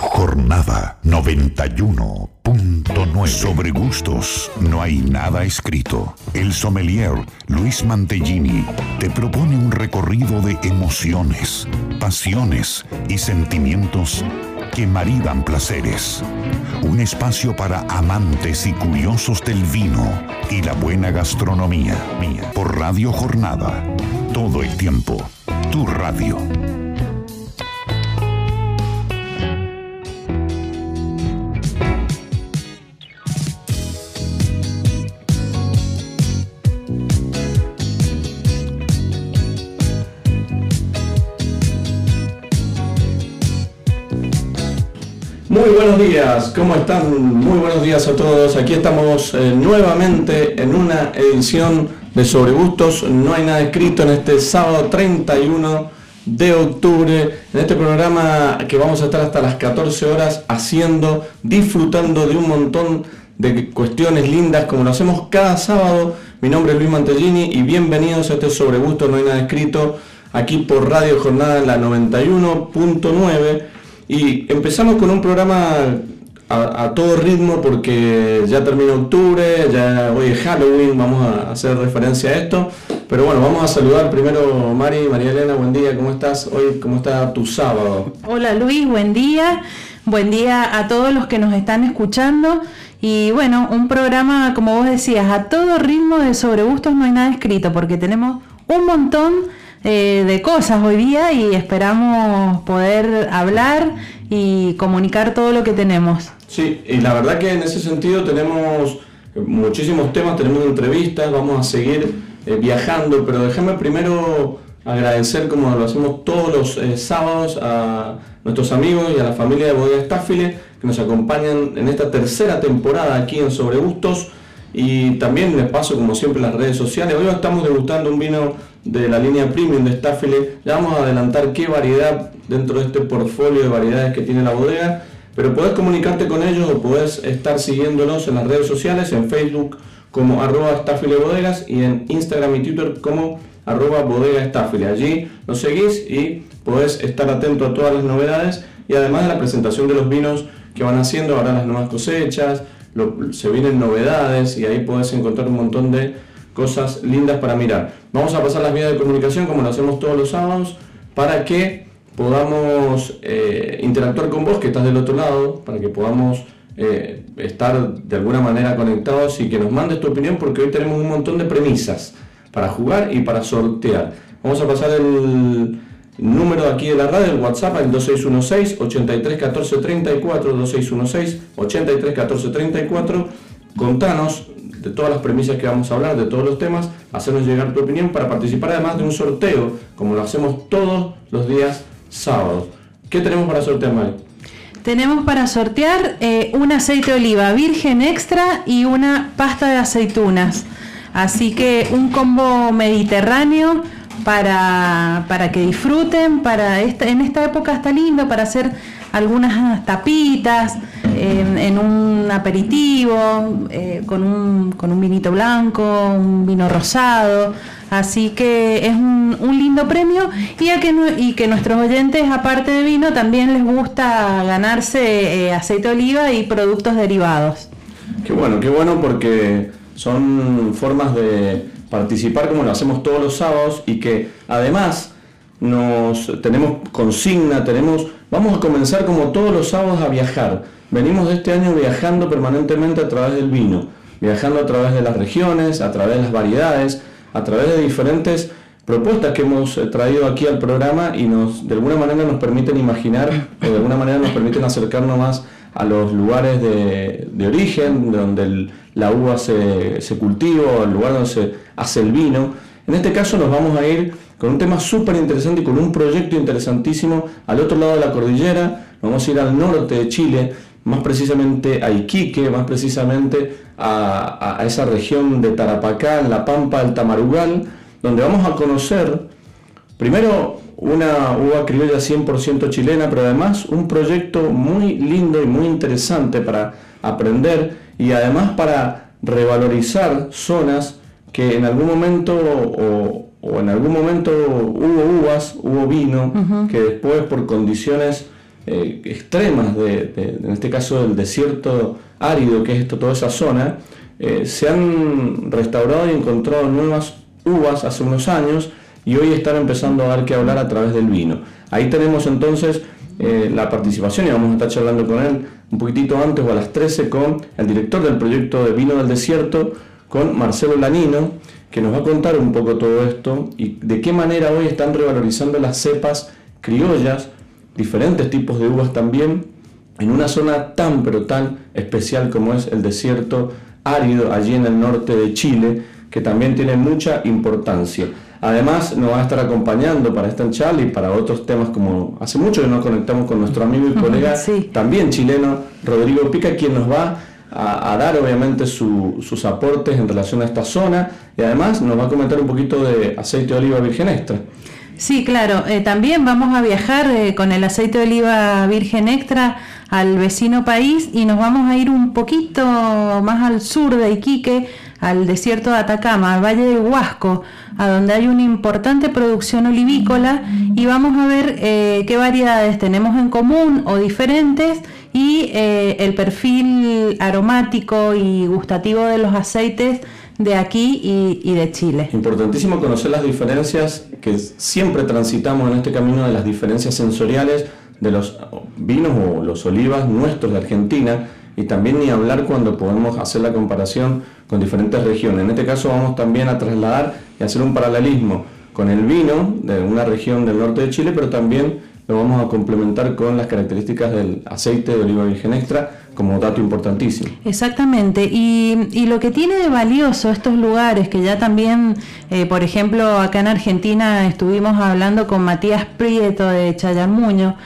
Jornada 91.9. Sobre gustos no hay nada escrito. El sommelier Luis Mantellini te propone un recorrido de emociones, pasiones y sentimientos que maridan placeres. Un espacio para amantes y curiosos del vino y la buena gastronomía. Por Radio Jornada. Todo el tiempo. Tu radio. Buenos días, ¿cómo están? Muy buenos días a todos. Aquí estamos eh, nuevamente en una edición de Sobre Gustos. No hay nada escrito en este sábado 31 de octubre, en este programa que vamos a estar hasta las 14 horas haciendo, disfrutando de un montón de cuestiones lindas como lo hacemos cada sábado. Mi nombre es Luis Mantellini y bienvenidos a este Sobre Gustos No hay nada escrito aquí por Radio Jornada en la 91.9 y empezamos con un programa a, todo ritmo porque ya terminó octubre, ya hoy es Halloween, vamos a hacer referencia a esto. Pero bueno, vamos a saludar primero Mari, María Elena, buen día, ¿cómo estás? Hoy, ¿cómo está tu sábado? Hola Luis, buen día. Buen día a todos los que nos están escuchando. Y bueno, un programa, como vos decías, a todo ritmo de sobre gustos no hay nada escrito, porque tenemos un montón eh, de cosas hoy día y esperamos poder hablar y comunicar todo lo que tenemos. Sí, y la verdad que en ese sentido tenemos muchísimos temas, tenemos entrevistas, vamos a seguir eh, viajando, pero déjame primero agradecer como lo hacemos todos los eh, sábados a nuestros amigos y a la familia de Bodega Estáfile que nos acompañan en esta tercera temporada aquí en Sobre Gustos y también les paso como siempre las redes sociales. Hoy estamos degustando un vino de la línea premium de Staffile. Ya vamos a adelantar qué variedad dentro de este portfolio de variedades que tiene la bodega. Pero podés comunicarte con ellos o podés estar siguiéndolos en las redes sociales, en Facebook como arroba Bodegas y en Instagram y Twitter como arroba bodega Allí nos seguís y podés estar atento a todas las novedades y además de la presentación de los vinos que van haciendo, ahora las nuevas cosechas, se vienen novedades y ahí podés encontrar un montón de cosas lindas para mirar. Vamos a pasar las vías de comunicación como lo hacemos todos los sábados para que podamos eh, interactuar con vos que estás del otro lado, para que podamos eh, estar de alguna manera conectados y que nos mandes tu opinión porque hoy tenemos un montón de premisas para jugar y para sortear. Vamos a pasar el número aquí de la radio, el WhatsApp, el 2616 8314 34, 2616 8314 34. Contanos de todas las premisas que vamos a hablar, de todos los temas, hacernos llegar tu opinión para participar además de un sorteo, como lo hacemos todos los días sábados. ¿Qué tenemos para sortear, Mari? Tenemos para sortear eh, un aceite de oliva virgen extra y una pasta de aceitunas. Así que un combo mediterráneo para, para que disfruten, para esta, en esta época está lindo para hacer algunas tapitas en un aperitivo, eh, con, un, con un vinito blanco, un vino rosado. Así que es un, lindo premio y, que, y que nuestros oyentes, aparte de vino, también les gusta ganarse eh, aceite de oliva y productos derivados. Qué bueno, qué bueno porque son formas de participar como lo hacemos todos los sábados y que además nos tenemos consigna, tenemos vamos a comenzar como todos los sábados a viajar. Venimos de este año viajando permanentemente a través del vino, viajando a través de las regiones, a través de las variedades, a través de diferentes propuestas que hemos eh, traído aquí al programa y nos de alguna manera nos permiten imaginar o de alguna manera nos permiten acercarnos más a los lugares de, origen, donde la uva se, se cultiva, al lugar donde se hace el vino. En este caso nos vamos a ir con un tema súper interesante y con un proyecto interesantísimo al otro lado de la cordillera. Vamos a ir al norte de Chile, más precisamente a Iquique, más precisamente a, a esa región de Tarapacá, en la Pampa del Tamarugal, donde vamos a conocer primero una uva criolla 100% chilena, pero además un proyecto muy lindo y muy interesante para aprender y además para revalorizar zonas que en algún momento o, en algún momento hubo uvas, hubo vino, que después por condiciones eh, extremas, de, en este caso del desierto árido, que es esto, toda esa zona, eh, se han restaurado y encontrado nuevas uvas hace unos años y hoy están empezando a dar que hablar a través del vino. Ahí tenemos entonces eh, la participación y vamos a estar charlando con él un poquitito antes o a las 13 con el director del proyecto de Vino del Desierto, con Marcelo Lanino, que nos va a contar un poco todo esto y de qué manera hoy están revalorizando las cepas criollas, diferentes tipos de uvas también, en una zona tan pero tan especial como es el desierto árido allí en el norte de Chile, que también tiene mucha importancia. Además, nos va a estar acompañando para esta charla y para otros temas como hace mucho que nos conectamos con nuestro amigo y colega también chileno, Rodrigo Pica, quien nos va a, dar obviamente sus aportes en relación a esta zona y además nos va a comentar un poquito de aceite de oliva virgen extra. Sí, claro. Eh, también vamos a viajar eh, con el aceite de oliva virgen extra al vecino país y nos vamos a ir un poquito más al sur de Iquique, al desierto de Atacama, al Valle del Huasco, a donde hay una importante producción olivícola y vamos a ver eh, qué variedades tenemos en común o diferentes y el perfil aromático y gustativo de los aceites de aquí y, de Chile. Importantísimo conocer las diferencias que siempre transitamos en este camino de las diferencias sensoriales de los vinos o los olivas nuestros de Argentina y también ni hablar cuando podemos hacer la comparación con diferentes regiones. En este caso vamos también a trasladar y hacer un paralelismo con el vino de una región del norte de Chile, pero también lo vamos a complementar con las características del aceite de oliva virgen extra como dato importantísimo. Exactamente, y, lo que tiene de valioso estos lugares, que ya también, eh, por ejemplo, acá en Argentina estuvimos hablando con Matías Prieto de Chayarmuño,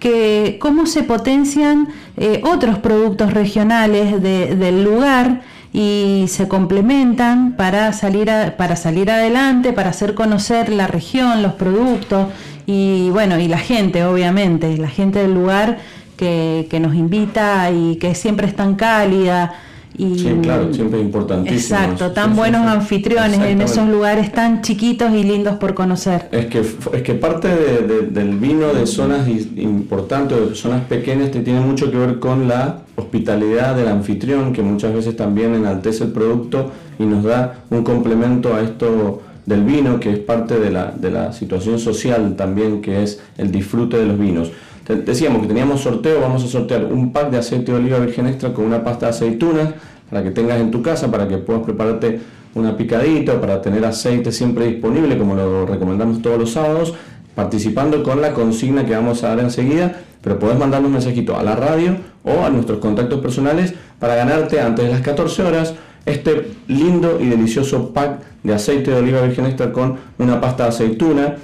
que cómo se potencian eh, otros productos regionales del lugar y se complementan para salir, para salir adelante, para hacer conocer la región, los productos y bueno, y la gente, obviamente, la gente del lugar que, nos invita y que siempre es tan cálida. Y, sí, claro, siempre es importantísimo. Exacto, tan buenos anfitriones en esos lugares tan chiquitos y lindos por conocer. Es que, es que parte del vino de zonas importantes, de zonas pequeñas, te tiene mucho que ver con la hospitalidad del anfitrión, que muchas veces también enaltece el producto y nos da un complemento a esto del vino, que es parte de la, de la situación social también, que es el disfrute de los vinos. Decíamos que teníamos sorteo, vamos a sortear un pack de aceite de oliva virgen extra con una pasta de aceitunas para que tengas en tu casa, para que puedas prepararte una picadita, para tener aceite siempre disponible, como lo recomendamos todos los sábados, participando con la consigna que vamos a dar enseguida, pero puedes mandar un mensajito a la radio o a nuestros contactos personales para ganarte antes de las 14 horas este lindo y delicioso pack de aceite de oliva virgen extra con una pasta de aceituna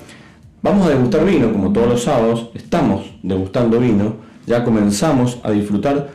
Vamos a degustar vino, como todos los sábados, estamos degustando vino, ya comenzamos a disfrutar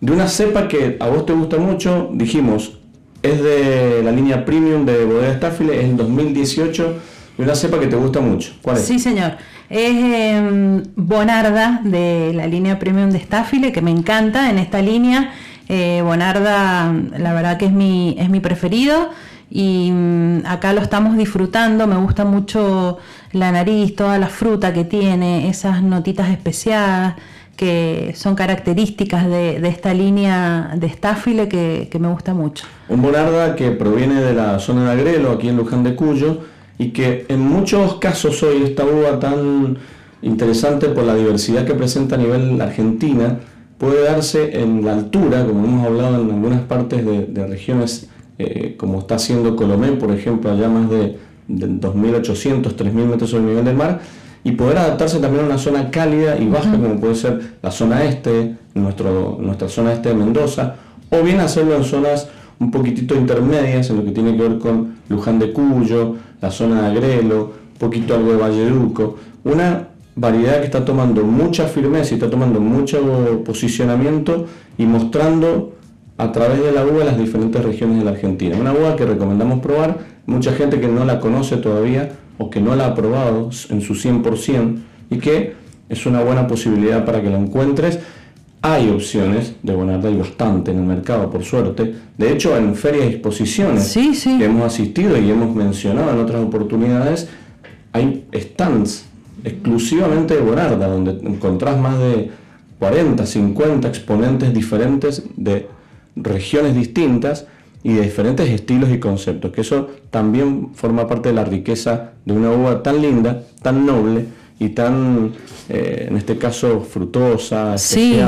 de una cepa que a vos te gusta mucho, dijimos, es de la línea premium de Bodega Staffile, es el 2018, y una cepa que te gusta mucho. ¿Cuál es? Sí, señor. Es em, Bonarda de la línea premium de Staffile, que me encanta en esta línea. Eh, Bonarda, la verdad que es mi, es mi preferido y mm, acá lo estamos disfrutando, me gusta mucho la nariz, toda la fruta que tiene, esas notitas especiadas que son características de, esta línea de estáfile que, me gusta mucho. Un bonarda que proviene de la zona de Agrelo, aquí en Luján de Cuyo, y que en muchos casos hoy esta uva tan interesante por la diversidad que presenta a nivel argentina, puede darse en la altura, como hemos hablado en algunas partes de regiones eh, como está haciendo Colomé, por ejemplo, allá más de, 2.800, 3.000 metros sobre el nivel del mar, y poder adaptarse también a una zona cálida y baja, como puede ser la zona este, nuestro, nuestra zona este de Mendoza, o bien hacerlo en zonas un poquitito intermedias, en lo que tiene que ver con Luján de Cuyo, la zona de Agrelo, un poquito algo de Valleduco, una variedad que está tomando mucha firmeza y está tomando mucho posicionamiento y mostrando a través de la uva en las diferentes regiones de la Argentina. Una uva que recomendamos probar, mucha gente que no la conoce todavía o que no la ha probado en su 100% y que es una buena posibilidad para que la encuentres. Hay opciones de Bonarda y bastante en el mercado, por suerte. De hecho, en ferias y exposiciones que hemos asistido y hemos mencionado en otras oportunidades, hay stands exclusivamente de Bonarda, donde encontrás más de 40, 50 exponentes diferentes de regiones distintas y de diferentes estilos y conceptos, que eso también forma parte de la riqueza de una uva tan linda, tan noble y tan, eh, en este caso, frutosa, sí,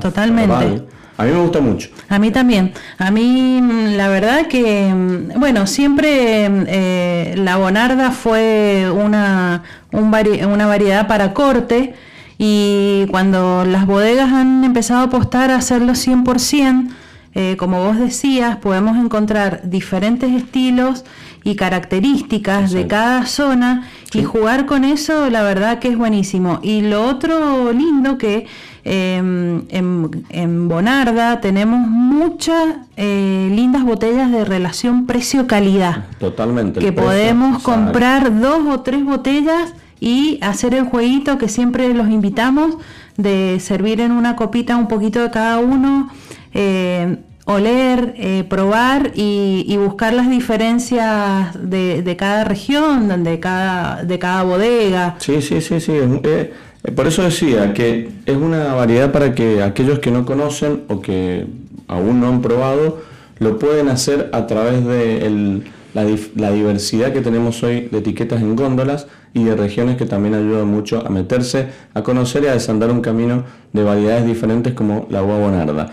totalmente. A mí me gusta mucho. A mí también. A mí, mm, la verdad que, mm, bueno, siempre eh, la bonarda fue una, una variedad para corte y cuando las bodegas han empezado a apostar a hacerlo 100%, eh, como vos decías, podemos encontrar diferentes estilos y características de cada zona y jugar con eso, la verdad que es buenísimo. Y lo otro lindo que em, en, Bonarda tenemos muchas eh, lindas botellas de relación precio-calidad. Totalmente. Que podemos comprar dos o tres botellas y hacer el jueguito que siempre los invitamos de servir en una copita un poquito de cada uno eh, oler, eh, probar y, buscar las diferencias de, cada región, de cada, de cada bodega. Sí, sí, sí, sí. Eh, por eso decía que es una variedad para que aquellos que no conocen o que aún no han probado lo pueden hacer a través de la, la diversidad que tenemos hoy de etiquetas en góndolas y de regiones que también ayudan mucho a meterse, a conocer y a desandar un camino de variedades diferentes como la uva bonarda.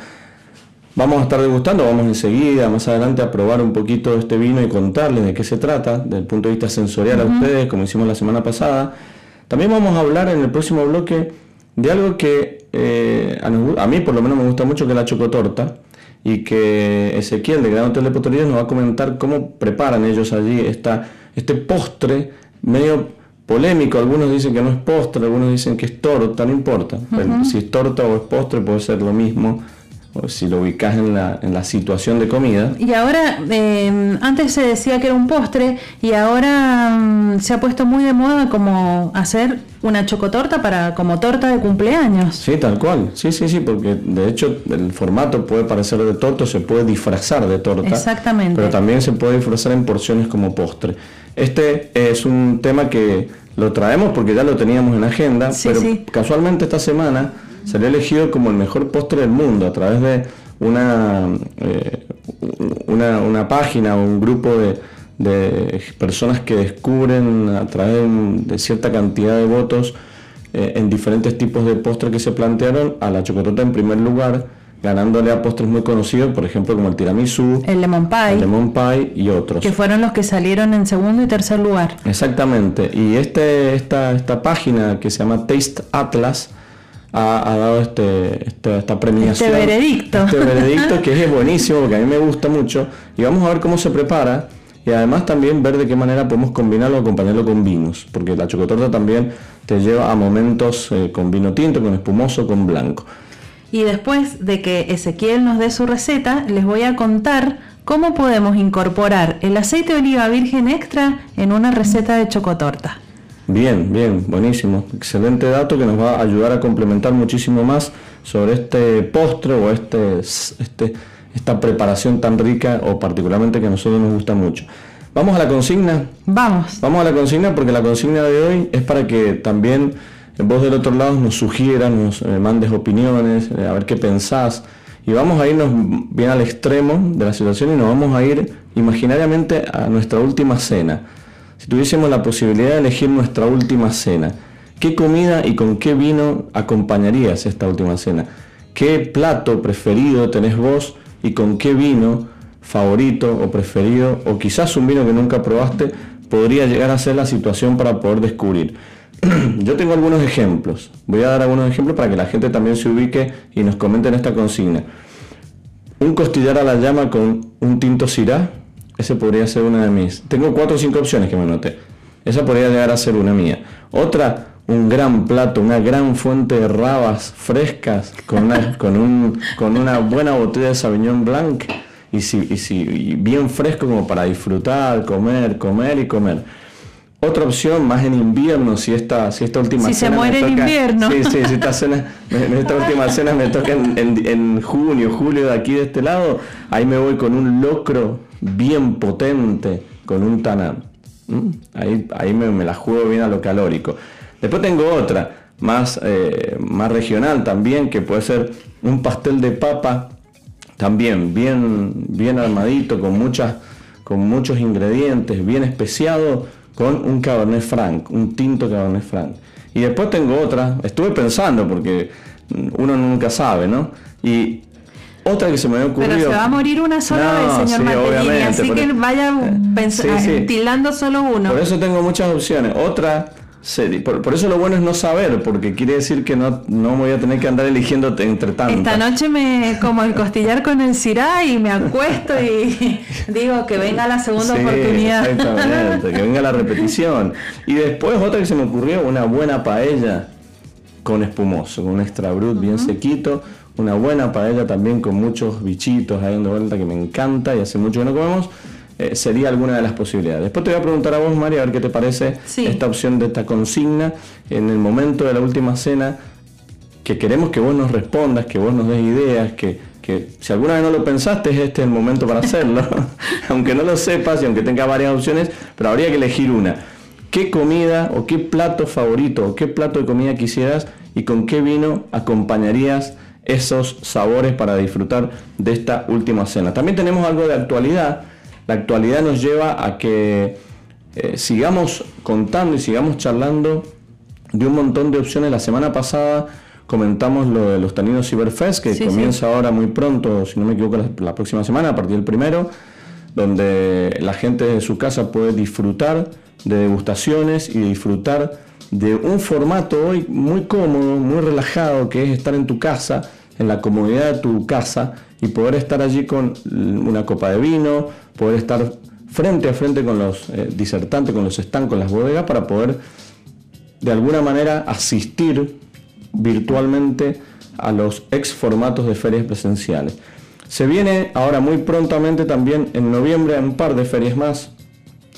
Vamos a estar degustando, vamos enseguida, más adelante, a probar un poquito este vino y contarles de qué se trata, desde el punto de vista sensorial a ustedes, como hicimos la semana pasada. También vamos a hablar en el próximo bloque de algo que eh, a, mí por lo menos me gusta mucho, que es la chocotorta, y que Ezequiel de Gran Hotel de Potorías nos va a comentar cómo preparan ellos allí esta, este postre medio polémico, algunos dicen que no es postre, algunos dicen que es torta, no importa. si es torta o es postre puede ser lo mismo, si lo ubicas en la, en la situación de comida. Y ahora, em, antes se decía que era un postre y ahora mm, se ha puesto muy de moda como hacer una chocotorta para como torta de cumpleaños. Sí, tal cual. Sí, sí, sí, porque de hecho el formato puede parecer de torta, se puede disfrazar de torta. Exactamente. Pero también se puede disfrazar en porciones como postre. Este es un tema que lo traemos porque ya lo teníamos en agenda, pero casualmente esta semana salió elegido como el mejor postre del mundo a través de una, eh, una, página o un grupo de, personas que descubren a través de cierta cantidad de votos eh, en diferentes tipos de postres que se plantearon a la chocolate en primer lugar ganándole a postres muy conocidos, por ejemplo, como el tiramisú, el lemon pie, el lemon pie y otros. Que fueron los que salieron en segundo y tercer lugar. Exactamente. Y este, esta, esta página que se llama Taste Atlas ha, dado este, este, esta premiación. Este veredicto. Este veredicto que es buenísimo, porque a mí me gusta mucho. Y vamos a ver cómo se prepara. Y además también ver de qué manera podemos combinarlo o acompañarlo con vinos, porque la chocotorta también te lleva a momentos eh, con vino tinto, con espumoso, con blanco. Y después de que Ezequiel nos dé su receta, les voy a contar cómo podemos incorporar el aceite de oliva virgen extra en una receta de chocotorta. Bien, bien, buenísimo. Excelente dato que nos va a ayudar a complementar muchísimo más sobre este postre o este, este, esta preparación tan rica o particularmente que a nosotros nos gusta mucho. Vamos a la consigna. Vamos. Vamos a la consigna porque la consigna de hoy es para que también vos del otro lado nos sugieras, nos eh, mandes opiniones, eh, a ver qué pensás. Y vamos a irnos bien al extremo de la situación y nos vamos a ir imaginariamente a nuestra última cena. Si tuviésemos la posibilidad de elegir nuestra última cena, ¿qué comida y con qué vino acompañarías esta última cena? ¿Qué plato preferido tenés vos y con qué vino favorito o preferido o quizás un vino que nunca probaste podría llegar a ser la situación para poder descubrir? yo tengo algunos ejemplos. Voy a dar algunos ejemplos para que la gente también se ubique y nos comente en esta consigna. Un costillar a la llama con un tinto cirá, ese podría ser una de mis. Tengo cuatro o cinco opciones que me anoté. Esa podría llegar a ser una mía. Otra, un gran plato, una gran fuente de rabas frescas con una, con un, con una buena botella de Sauvignon Blanc y, si, y, si, y bien fresco como para disfrutar, comer, comer y comer. Otra opción, más en invierno, si esta, si esta última si cena. se muere en invierno. Sí, sí, si esta, cena, esta última cena me toca en, junio, julio de aquí de este lado, ahí me voy con un locro bien potente, con un tanán. ¿Mm? Ahí, ahí me, la juego bien a lo calórico. Después tengo otra, más, eh, más regional también, que puede ser un pastel de papa, también bien, bien armadito, con, muchas, con muchos ingredientes, bien especiado, con un Cabernet Franc, un tinto Cabernet Franc. Y después tengo otra, estuve pensando porque uno nunca sabe, ¿no? Y otra que se me había ocurrido. Pero se va a morir una sola vez, señor sí, así que vaya pensando solo uno. Por eso tengo muchas opciones. Otra por, eso lo bueno es no saber, porque quiere decir que no, no voy a tener que andar eligiendo entre tanto. Esta noche me como el costillar con el cirá y me acuesto y digo que venga la segunda oportunidad. Exactamente, que venga la repetición. Y después otra que se me ocurrió, una buena paella con espumoso, con un extra brut bien sequito, una buena paella también con muchos bichitos ahí de vuelta que me encanta y hace mucho que no comemos eh, sería alguna de las posibilidades. Después te voy a preguntar a vos, María, a ver qué te parece esta opción de esta consigna en el momento de la última cena, que queremos que vos nos respondas, que vos nos des ideas, que, que si alguna vez no lo pensaste, este es el momento para hacerlo, aunque no lo sepas y aunque tenga varias opciones, pero habría que elegir una. ¿Qué comida o qué plato favorito o qué plato de comida quisieras y con qué vino acompañarías esos sabores para disfrutar de esta última cena? También tenemos algo de actualidad la actualidad nos lleva a que eh, sigamos contando y sigamos charlando de un montón de opciones. La semana pasada comentamos lo de los Taninos Cyberfest, que comienza ahora muy pronto, si no me equivoco, la, próxima semana, a partir del primero, donde la gente de su casa puede disfrutar de degustaciones y disfrutar de un formato hoy muy cómodo, muy relajado, que es estar en tu casa, en la comodidad de tu casa y poder estar allí con una copa de vino, poder estar frente a frente con los eh, disertantes, con los stands, con las bodegas, para poder de alguna manera asistir virtualmente a los ex formatos de ferias presenciales. Se viene ahora muy prontamente también en noviembre un par de ferias más,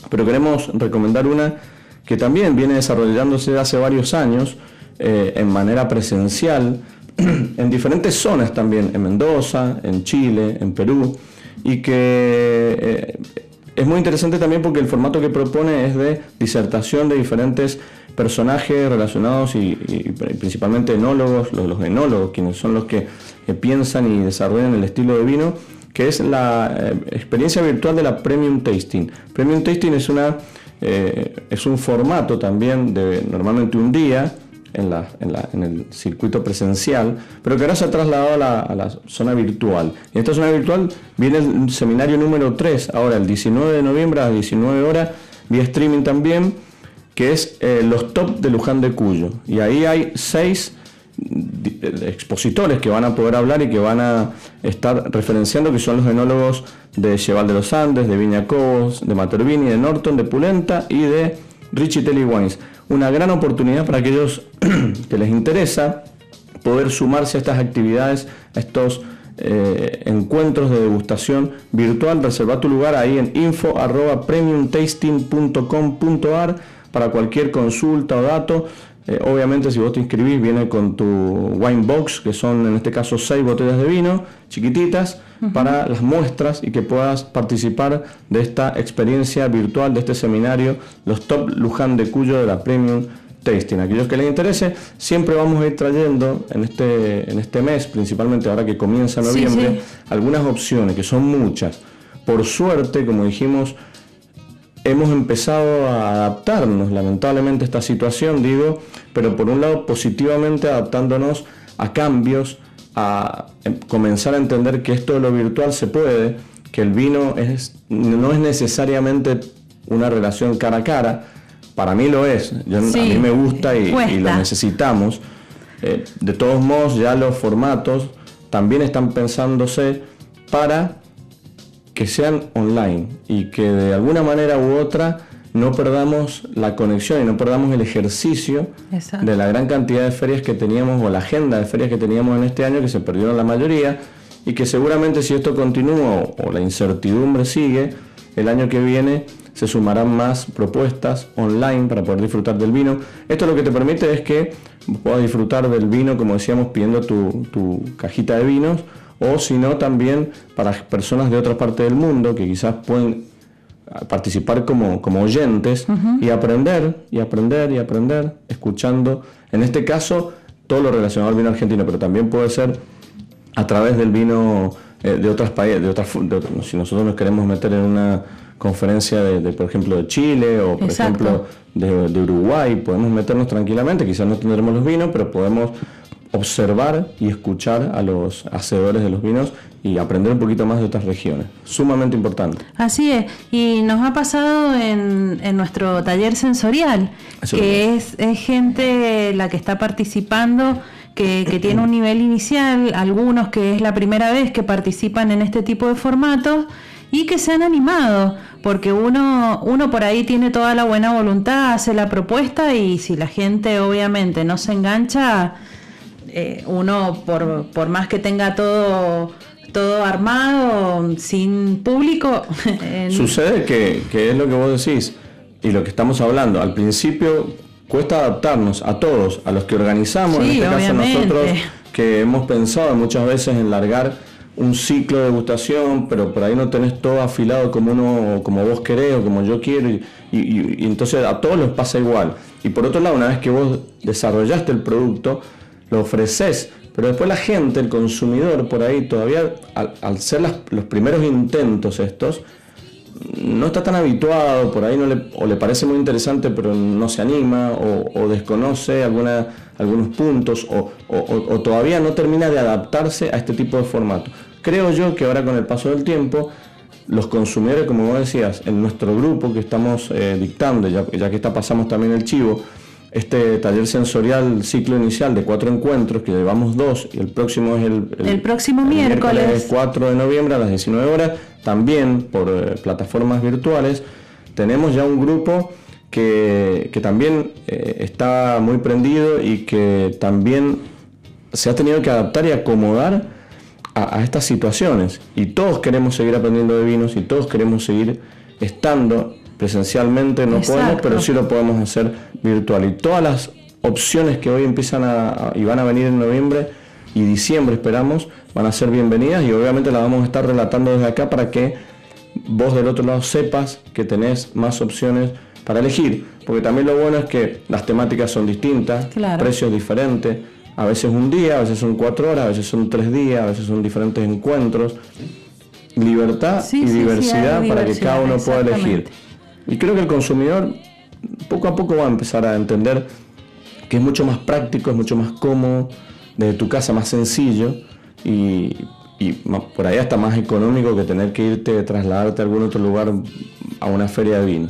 pero queremos recomendar una que también viene desarrollándose hace varios años eh, en manera presencial, en diferentes zonas también, en Mendoza, en Chile, en Perú, y que eh, es muy interesante también porque el formato que propone es de disertación de diferentes personajes relacionados y, principalmente enólogos, los, enólogos, quienes son los que piensan y desarrollan el estilo de vino, que es la eh, experiencia virtual de la Premium Tasting. Premium Tasting es, una, es un formato también de normalmente un día, en, el circuito presencial, pero que ahora se ha trasladado a la, zona virtual. En esta zona virtual viene el seminario número 3, ahora el 19 de noviembre a las 19 horas, vía streaming también, que es eh, los top de Luján de Cuyo. Y ahí hay seis expositores que van a poder hablar y que van a estar referenciando que son los enólogos de Cheval de los Andes, de Viña Cobos, de Matervini, de Norton, de Pulenta y de Richie Telly Wines una gran oportunidad para aquellos que les interesa poder sumarse a estas actividades, a estos eh, encuentros de degustación virtual. Reserva tu lugar ahí en info.premiumtasting.com.ar para cualquier consulta o dato. Eh, obviamente si vos te inscribís viene con tu wine box, que son en este caso seis botellas de vino chiquititas para las muestras y que puedas participar de esta experiencia virtual, de este seminario, los Top Luján de Cuyo de la Premium Tasting. Aquellos que les interese, siempre vamos a ir trayendo en este, en este mes, principalmente ahora que comienza noviembre, algunas opciones, que son muchas. Por suerte, como dijimos, hemos empezado a adaptarnos lamentablemente a esta situación, digo, pero por un lado positivamente adaptándonos a cambios, a em, comenzar a entender que esto de lo virtual se puede, que el vino es, no es necesariamente una relación cara a cara, para mí lo es, a mí me gusta y, lo necesitamos. Eh, de todos modos, ya los formatos también están pensándose para que sean online y que de alguna manera u otra no perdamos la conexión y no perdamos el ejercicio de la gran cantidad de ferias que teníamos o la agenda de ferias que teníamos en este año que se perdieron la mayoría y que seguramente si esto continúa o, la incertidumbre sigue, el año que viene se sumarán más propuestas online para poder disfrutar del vino. Esto lo que te permite es que puedas disfrutar del vino, como decíamos, pidiendo tu, tu cajita de vinos o si no también para personas de otra parte del mundo que quizás pueden participar como, como oyentes y aprender, y aprender, y aprender, escuchando, en este caso, todo lo relacionado al vino argentino, pero también puede ser a través del vino eh, de otras países, de otras, si nosotros nos queremos meter en una conferencia de, por ejemplo, de Chile o, por ejemplo, de, de, Uruguay, podemos meternos tranquilamente, quizás no tendremos los vinos, pero podemos observar y escuchar a los hacedores de los vinos y aprender un poquito más de otras regiones. Sumamente importante. Así es. Y nos ha pasado en, en nuestro taller sensorial, que es, es, gente la que está participando, que, que, tiene un nivel inicial, algunos que es la primera vez que participan en este tipo de formatos y que se han animado, porque uno, uno por ahí tiene toda la buena voluntad, hace la propuesta y si la gente obviamente no se engancha, eh, uno por, por más que tenga todo todo armado, sin público. Sucede que, que, es lo que vos decís y lo que estamos hablando. Al principio cuesta adaptarnos a todos, a los que organizamos, en este caso nosotros que hemos pensado muchas veces en largar un ciclo de degustación, pero por ahí no tenés todo afilado como uno, como vos querés o como yo quiero, y, y entonces a todos les pasa igual. Y por otro lado, una vez que vos desarrollaste el producto, lo ofreces pero después la gente, el consumidor, por ahí todavía, al, ser los primeros intentos estos, no está tan habituado, por ahí no le, o le parece muy interesante, pero no se anima, o, desconoce alguna, algunos puntos, o, o, todavía no termina de adaptarse a este tipo de formato. Creo yo que ahora con el paso del tiempo, los consumidores, como vos decías, en nuestro grupo que estamos eh, dictando, ya, ya que está pasamos también el chivo, este taller sensorial ciclo inicial de cuatro encuentros, que llevamos dos, y el próximo es el, el, próximo miércoles. 4 de noviembre a las 19 horas, también por eh, plataformas virtuales. Tenemos ya un grupo que, que también eh, está muy prendido y que también se ha tenido que adaptar y acomodar a, a estas situaciones. Y todos queremos seguir aprendiendo de vinos y todos queremos seguir estando presencialmente no podemos, pero sí lo podemos hacer virtual. Y todas las opciones que hoy empiezan a, y van a venir en noviembre y diciembre esperamos, van a ser bienvenidas y obviamente las vamos a estar relatando desde acá para que vos del otro lado sepas que tenés más opciones para elegir. Porque también lo bueno es que las temáticas son distintas, precios diferentes. A veces un día, a veces son cuatro horas, a veces son tres días, a veces son diferentes encuentros. Libertad y diversidad para que cada uno pueda elegir. Y creo que el consumidor poco a poco va a empezar a entender que es mucho más práctico, es mucho más cómodo, desde tu casa más sencillo y, por ahí hasta más económico que tener que irte, trasladarte a algún otro lugar a una feria de vino.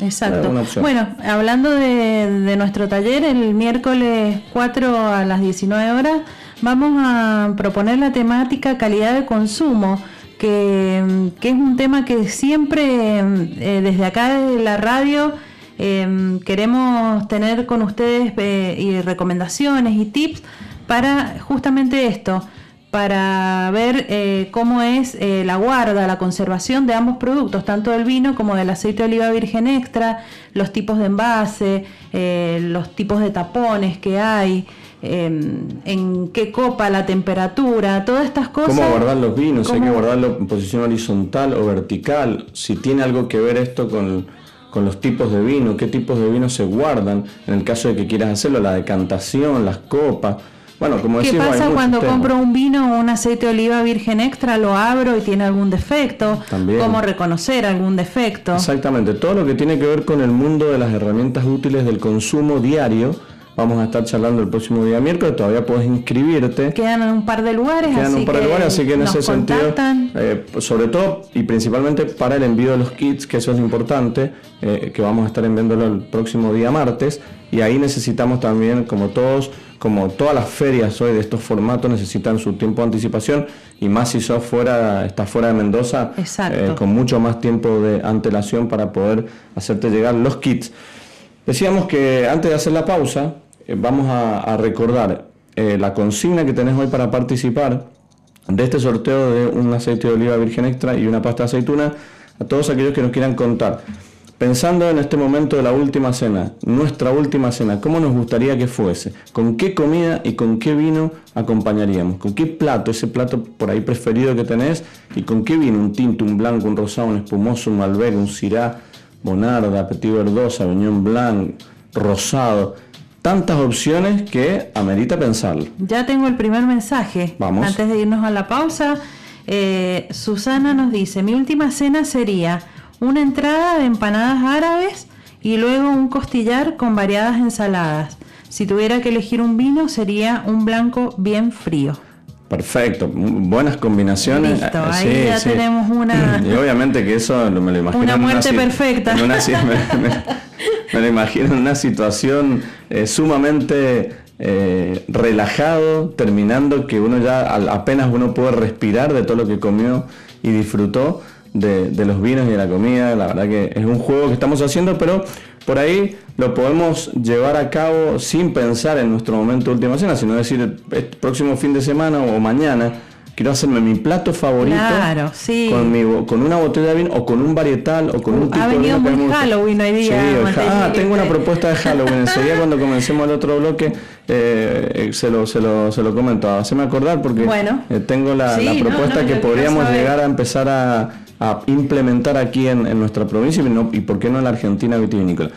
Exacto. Bueno, hablando de, nuestro taller, el miércoles 4 a las 19 horas vamos a proponer la temática calidad de consumo que, es un tema que siempre eh, desde acá de la radio em, queremos tener con ustedes eh, y recomendaciones y tips para justamente esto, para ver eh, cómo es la guarda, la conservación de ambos productos, tanto del vino como del aceite de oliva virgen extra, los tipos de envase, los tipos de tapones que hay. Em, en qué copa, la temperatura, todas estas cosas. ¿Cómo guardar los vinos? ¿Hay que guardarlo en posición horizontal o vertical? Si tiene algo que ver esto con, los tipos de vino, qué tipos de vino se guardan, en el caso de que quieras hacerlo, la decantación, las copas. Bueno, como ¿Qué pasa cuando compro un vino o un aceite de oliva virgen extra, lo abro y tiene algún defecto? También. ¿Cómo reconocer algún defecto? Exactamente, todo lo que tiene que ver con el mundo de las herramientas útiles del consumo diario Vamos a estar charlando el próximo día miércoles, todavía puedes inscribirte. Quedan un par de lugares. Quedan un par de lugares, así que en ese sentido, eh, sobre todo y principalmente para el envío de los kits, que eso es importante, eh, que vamos a estar enviándolo el próximo día martes. Y ahí necesitamos también, como todos, como todas las ferias hoy de estos formatos, necesitan su tiempo de anticipación y más si sos fuera, estás fuera de Mendoza, eh, con mucho más tiempo de antelación para poder hacerte llegar los kits. Decíamos que antes de hacer la pausa, vamos a, recordar eh, la consigna que tenés hoy para participar de este sorteo de un aceite de oliva virgen extra y una pasta de aceituna a todos aquellos que nos quieran contar. Pensando en este momento de la última cena, nuestra última cena, ¿cómo nos gustaría que fuese? ¿Con qué comida y con qué vino acompañaríamos? ¿Con qué plato, ese plato por ahí preferido que tenés? ¿Y con qué vino? ¿Un tinto, un blanco, un rosado, un espumoso, un malbec, un syrah, bonarda, petit verdot, sauvignon blanc, rosado? Tantas opciones que amerita pensarlo. Ya tengo el primer mensaje. Vamos. Antes de irnos a la pausa, eh, Susana nos dice, mi última cena sería una entrada de empanadas árabes y luego un costillar con variadas ensaladas. Si tuviera que elegir un vino sería un blanco bien frío. Perfecto, buenas combinaciones. Listo, ahí ya tenemos una. Y obviamente que eso me lo imagino. Una muerte perfecta. me, lo imagino en una situación eh, sumamente eh, relajado, terminando que uno ya apenas uno puede respirar de todo lo que comió y disfrutó de, los vinos y de la comida. La verdad que es un juego que estamos haciendo, pero por ahí lo podemos llevar a cabo sin pensar en nuestro momento de última cena, sino decir el próximo fin de semana o mañana quiero hacerme mi plato favorito claro, sí. con, con una botella de vino o con un varietal o con un tipo ha venido muy Halloween hoy día. ah, tengo una propuesta de Halloween. Enseguida cuando comencemos el otro bloque eh, se, lo, se, lo, se lo comento. Haceme acordar porque eh, tengo la, propuesta que podríamos llegar a empezar a, a implementar aquí en, en, nuestra provincia y, no, y por qué no en la Argentina vitivinícola.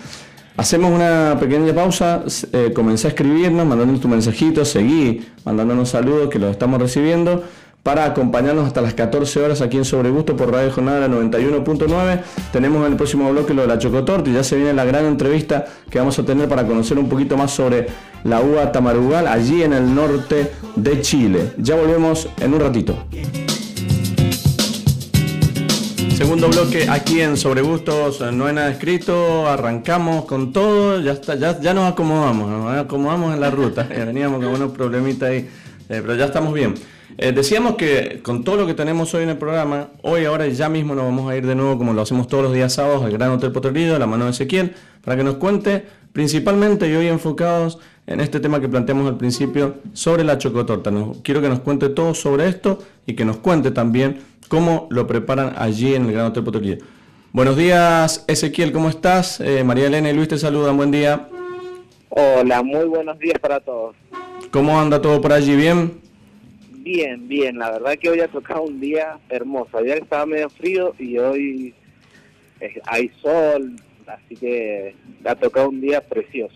Hacemos una pequeña pausa, eh, comencé a escribirnos, mandándonos tu mensajito, seguí mandándonos saludos que los estamos recibiendo para acompañarnos hasta las 14 horas aquí en Sobregusto por Radio Jornada 91.9. Tenemos en el próximo bloque lo de la Chocotorta y ya se viene la gran entrevista que vamos a tener para conocer un poquito más sobre la uva tamarugal allí en el norte de Chile. Ya volvemos en un ratito. Segundo bloque aquí en Sobregustos, no hay nada escrito, arrancamos con todo, ya está, ya, ya nos acomodamos, nos acomodamos en la ruta, veníamos con unos problemitas ahí, eh, pero ya estamos bien. Eh, decíamos que con todo lo que tenemos hoy en el programa, hoy, ahora y ya mismo nos vamos a ir de nuevo, como lo hacemos todos los días sábados, al Gran Hotel Potrerillo, a la mano de Ezequiel, para que nos cuente principalmente y hoy enfocados en este tema que planteamos al principio sobre la chocotorta. quiero que nos cuente todo sobre esto y que nos cuente también cómo lo preparan allí en el Gran Hotel Potrerillo. Buenos días, Ezequiel, ¿cómo estás? Eh, María Elena y Luis te saludan, buen día. Hola, muy buenos días para todos. ¿Cómo anda todo por allí? ¿Bien? Bien, bien, la verdad que hoy ha tocado un día hermoso. Ayer estaba medio frío y hoy hay sol, así que ha tocado un día precioso.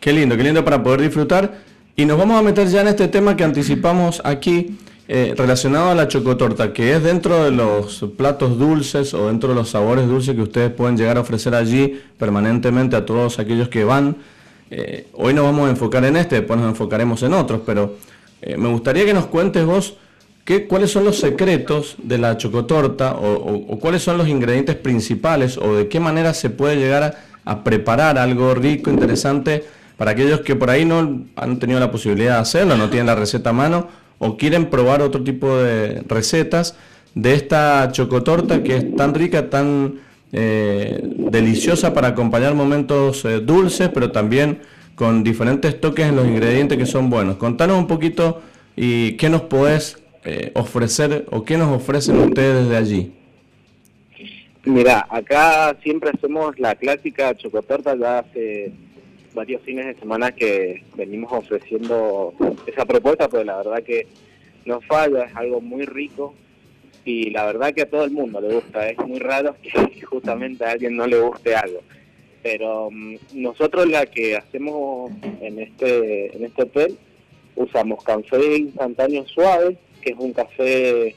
Qué lindo, qué lindo para poder disfrutar. Y nos vamos a meter ya en este tema que anticipamos aquí, eh, relacionado a la chocotorta, que es dentro de los platos dulces o dentro de los sabores dulces que ustedes pueden llegar a ofrecer allí permanentemente a todos aquellos que van. Eh, hoy nos vamos a enfocar en este, después nos enfocaremos en otros, pero eh, me gustaría que nos cuentes vos qué, cuáles son los secretos de la chocotorta o, cuáles son los ingredientes principales o de qué manera se puede llegar a, preparar algo rico, interesante para aquellos que por ahí no han tenido la posibilidad de hacerlo, no tienen la receta a mano o quieren probar otro tipo de recetas de esta chocotorta que es tan rica, tan eh, deliciosa para acompañar momentos eh, dulces, pero también con diferentes toques en los ingredientes que son buenos. Contanos un poquito y qué nos podés eh, ofrecer o qué nos ofrecen ustedes desde allí. Mira, acá siempre hacemos la clásica chocotorta, ya hace varios fines de semana que venimos ofreciendo esa propuesta, pero la verdad que no falla, es algo muy rico y la verdad que a todo el mundo le gusta, es muy raro que justamente a alguien no le guste algo pero mm, nosotros la que hacemos en este en este hotel usamos café instantáneo suave que es un café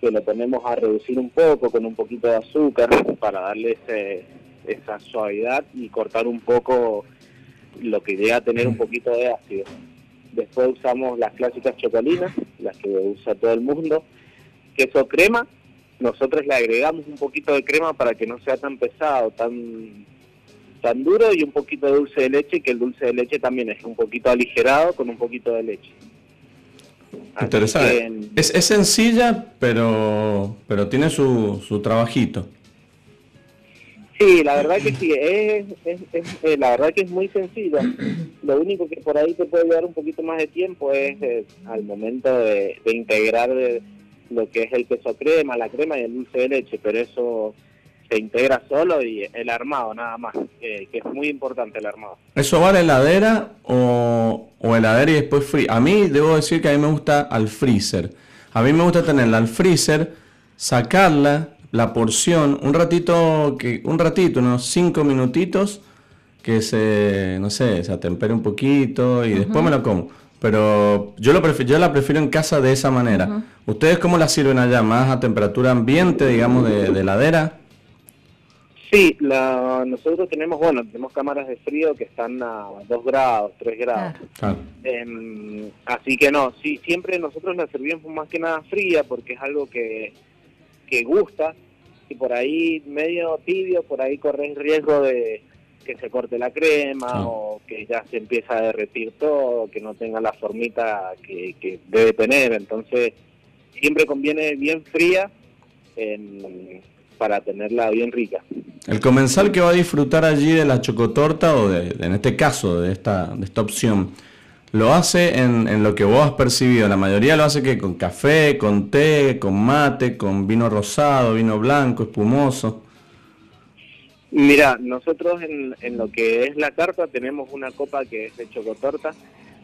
que lo ponemos a reducir un poco con un poquito de azúcar para darle esa suavidad y cortar un poco lo que llega a tener un poquito de ácido. Después usamos las clásicas chocolinas, las que usa todo el mundo. Queso crema, nosotros le agregamos un poquito de crema para que no sea tan pesado, tan tan duro y un poquito de dulce de leche, que el dulce de leche también es un poquito aligerado con un poquito de leche. Interesante. es, es, sencilla, pero, pero tiene su, su trabajito. Sí, la verdad que sí, es, es, eh, la verdad que es muy sencilla. Lo único que por ahí te puede llevar un poquito más de tiempo es eh, al momento de, de integrar lo que es el queso crema, la crema y el dulce de leche, pero eso se integra solo y el armado nada más, que es muy importante el armado. ¿Eso va a la heladera o, o heladera y después frío? A mí debo decir que a mí me gusta al freezer. A mí me gusta tenerla al freezer, sacarla, la porción, un ratito, que, un ratito, unos cinco minutitos, que se, no sé, se atempere un poquito y después me lo como. Pero yo, lo prefiero, yo la prefiero en casa de esa manera. ¿Ustedes cómo la sirven allá? ¿Más a temperatura ambiente, digamos, de, de heladera? Sí, la, nosotros tenemos, bueno, tenemos cámaras de frío que están a 2 grados, 3 grados. Em, así que no, sí, siempre nosotros la servimos más que nada fría porque es algo que, que gusta y por ahí medio tibio, por ahí corres riesgo de que se corte la crema o que ya se empieza a derretir todo, que no tenga la formita que, que debe tener. Entonces, siempre conviene bien fría. En, para tenerla bien rica. El comensal que va a disfrutar allí de la chocotorta o de, en este caso de esta, de esta opción, lo hace en, en, lo que vos has percibido. La mayoría lo hace que con café, con té, con mate, con vino rosado, vino blanco, espumoso. Mira, nosotros en, en lo que es la carta tenemos una copa que es de chocotorta,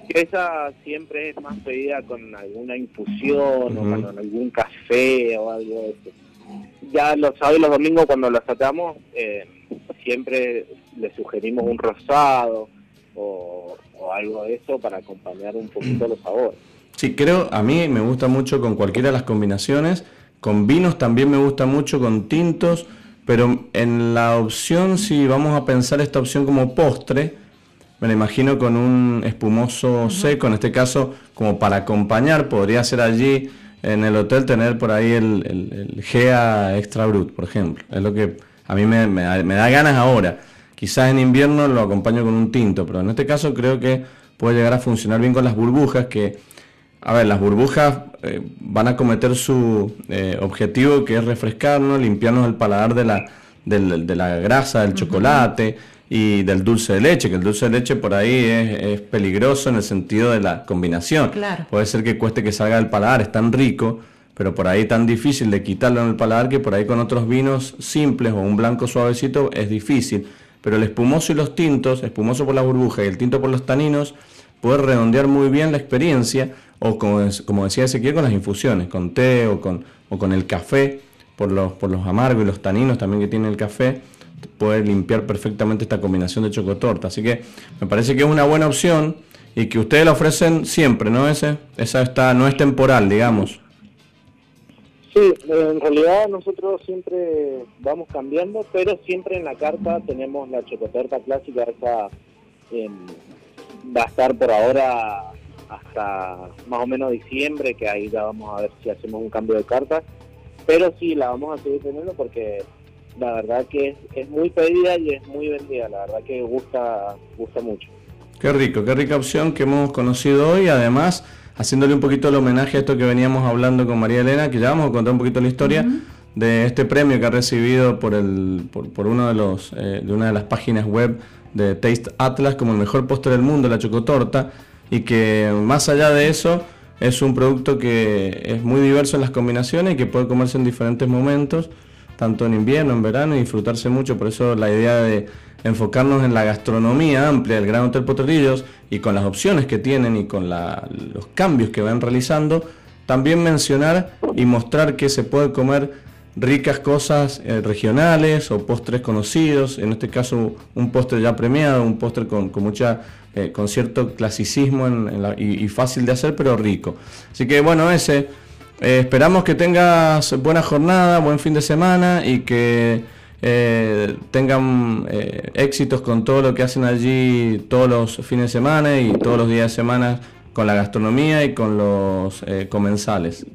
que esa siempre es más pedida con alguna infusión o con algún café o algo de eso ya los sábados y los domingos cuando los sacamos, eh, siempre le sugerimos un rosado o, algo de eso para acompañar un poquito los sabores. Sí, creo, a mí me gusta mucho con cualquiera de las combinaciones, con vinos también me gusta mucho, con tintos, pero en la opción, si vamos a pensar esta opción como postre, me la imagino con un espumoso seco, en este caso como para acompañar, podría ser allí en el hotel tener por ahí el, el, GEA Extra Brut, por ejemplo. Es lo que a mí me, me, da ganas ahora. Quizás en invierno lo acompaño con un tinto, pero en este caso creo que puede llegar a funcionar bien con las burbujas que, a ver, las burbujas eh, van a cometer su eh, objetivo que es refrescarnos, limpiarnos el paladar de la, de la grasa, del chocolate y del dulce de leche, que el dulce de leche por ahí es, peligroso en el sentido de la combinación. Puede ser que cueste que salga del paladar, es tan rico, pero por ahí tan difícil de quitarlo en el paladar que por ahí con otros vinos simples o un blanco suavecito es difícil. Pero el espumoso y los tintos, espumoso por la burbuja y el tinto por los taninos, puede redondear muy bien la experiencia, o como, como decía Ezequiel, con las infusiones, con té o con, o con el café, por los, por los amargos y los taninos también que tiene el café puede limpiar perfectamente esta combinación de chocotorta. Así que me parece que es una buena opción y que ustedes la ofrecen siempre, ¿no? Ese, esa está, no es temporal, digamos. Sí, en realidad nosotros siempre vamos cambiando, pero siempre en la carta tenemos la chocotorta clásica, esa va a estar por ahora hasta más o menos diciembre, que ahí ya vamos a ver si hacemos un cambio de carta, pero sí la vamos a seguir teniendo porque la verdad que es, muy pedida y es muy vendida, la verdad que gusta, gusta mucho. Qué rico, qué rica opción que hemos conocido hoy, además haciéndole un poquito el homenaje a esto que veníamos hablando con María Elena, que ya vamos a contar un poquito la historia de este premio que ha recibido por el por, uno de los eh, de una de las páginas web de Taste Atlas como el mejor postre del mundo, la chocotorta, y que más allá de eso es un producto que es muy diverso en las combinaciones y que puede comerse en diferentes momentos tanto en invierno, en verano y disfrutarse mucho. Por eso la idea de enfocarnos en la gastronomía amplia del Gran Hotel Potrerillos y con las opciones que tienen y con los cambios que van realizando, también mencionar y mostrar que se puede comer ricas cosas eh, regionales o postres conocidos, en este caso un postre ya premiado, un postre con, mucha eh, con cierto clasicismo y, y, fácil de hacer, pero rico. Así que bueno, ese eh, esperamos que tengas buena jornada, buen fin de semana y que tengan éxitos con todo lo que hacen allí todos los fines de semana y todos los días de semana con la gastronomía y con los comensales.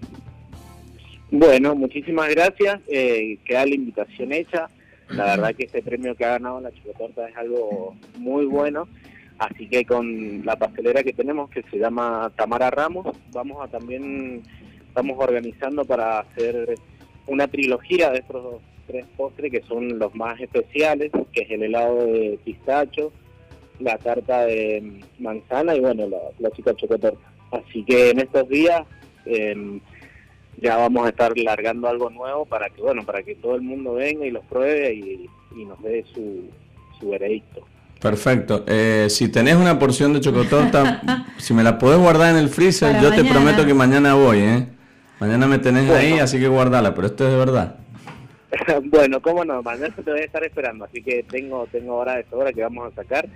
Bueno, muchísimas gracias. queda la invitación hecha. La verdad que este premio que ha ganado la Chocotorta es algo muy bueno. Así que con la pastelera que tenemos, que se llama Tamara Ramos, vamos a también estamos organizando para hacer una trilogía de estos tres postres que son los más especiales, que es el helado de pistacho, la tarta de manzana y bueno, la clásica chocotorta. Así que en estos días em, ya vamos a estar largando algo nuevo para que, bueno, para que todo el mundo venga y los pruebe y, nos dé su, su veredicto. Perfecto. Eh, si tenés una porción de chocotorta, si me la podés guardar en el freezer, yo te prometo que mañana voy, ¿eh? Mañana me tenés ahí, así que guardala, pero esto es de verdad. bueno, cómo no, mañana te voy a estar esperando, así que tengo tengo hora de sobra que vamos a sacar,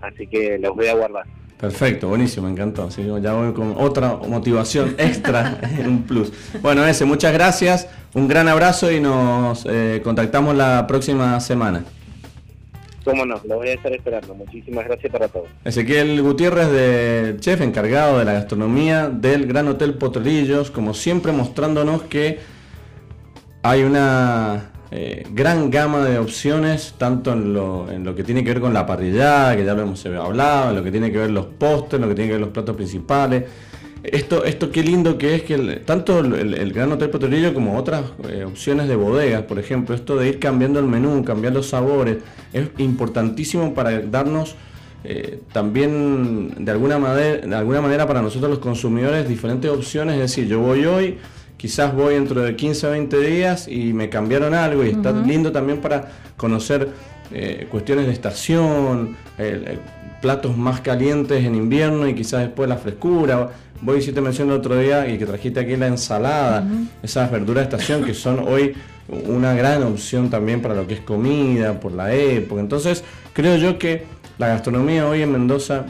así que los voy a guardar. Perfecto, buenísimo, me encantó. Así que ya voy con otra motivación extra en un plus. Bueno, ese, muchas gracias, un gran abrazo y nos eh, contactamos la próxima semana. Cómo no, lo voy a estar esperando. Muchísimas gracias para todos. Ezequiel Gutiérrez, de chef encargado de la gastronomía del Gran Hotel Potrillos, como siempre mostrándonos que hay una eh, gran gama de opciones, tanto en lo, en lo, que tiene que ver con la parrillada, que ya lo hemos hablado, en lo que tiene que ver los postres, en lo que tiene que ver los platos principales. Esto, esto qué lindo que es que tanto el, Gran Hotel Potrillo como otras eh, opciones de bodegas, por ejemplo, esto de ir cambiando el menú, cambiar los sabores, es importantísimo para darnos eh, también de alguna, manera, de alguna manera para nosotros los consumidores diferentes opciones, es decir, yo voy hoy quizás voy dentro de 15 o 20 días y me cambiaron algo y está lindo también para conocer eh, cuestiones de estación, platos más calientes en invierno y quizás después la frescura. Voy, si te mencioné el otro día y que trajiste aquí la ensalada, esas verduras de estación que son hoy una gran opción también para lo que es comida, por la época. Entonces, creo yo que la gastronomía hoy en Mendoza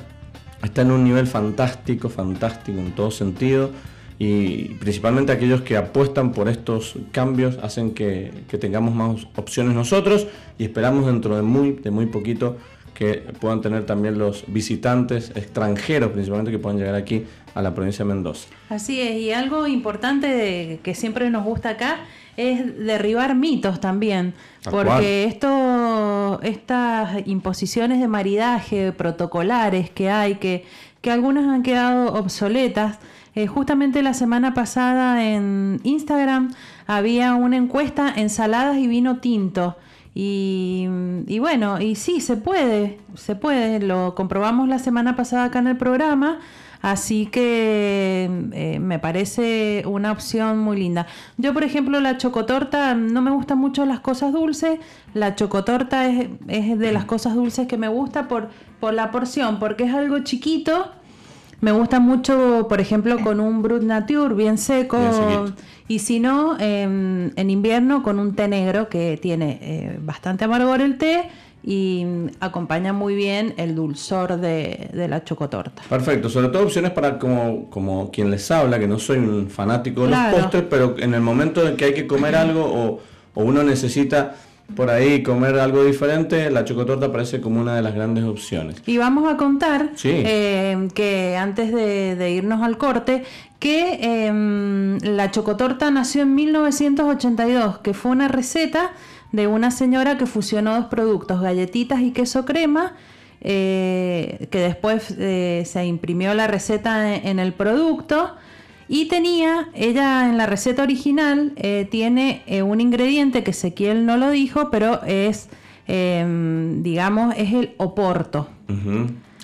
está en un nivel fantástico, fantástico en todo sentido y principalmente aquellos que apuestan por estos cambios hacen que, tengamos más opciones nosotros y esperamos dentro de muy, de muy poquito que puedan tener también los visitantes extranjeros principalmente que puedan llegar aquí a la provincia de Mendoza. Así es, y algo importante que siempre nos gusta acá es derribar mitos también, porque esto, estas imposiciones de maridaje protocolares que hay, que, que algunas han quedado obsoletas, eh, justamente la semana pasada en Instagram había una encuesta ensaladas y vino tinto. Y, bueno, y sí, se puede, se puede, lo comprobamos la semana pasada acá en el programa, así que eh, me parece una opción muy linda. Yo, por ejemplo, la chocotorta, no me gustan mucho las cosas dulces, la chocotorta es, es de las cosas dulces que me gusta por, por la porción, porque es algo chiquito me gusta mucho, por ejemplo, con un Brut Nature bien seco. y si no, en invierno con un té negro que tiene eh, bastante amargor el té y acompaña muy bien el dulzor de, la chocotorta. Perfecto, sobre todo opciones para como, como quien les habla, que no soy un fanático de los postres, pero en el momento en que hay que comer algo o, o uno necesita por ahí comer algo diferente, la chocotorta parece como una de las grandes opciones. Y vamos a contar eh, que antes de, irnos al corte, que em, la chocotorta nació en 1982, que fue una receta de una señora que fusionó dos productos, galletitas y queso crema, eh, que después eh, se imprimió la receta en el producto y tenía, ella en la receta original eh, tiene eh, un ingrediente que Ezequiel no lo dijo, pero es, em, digamos, es el oporto.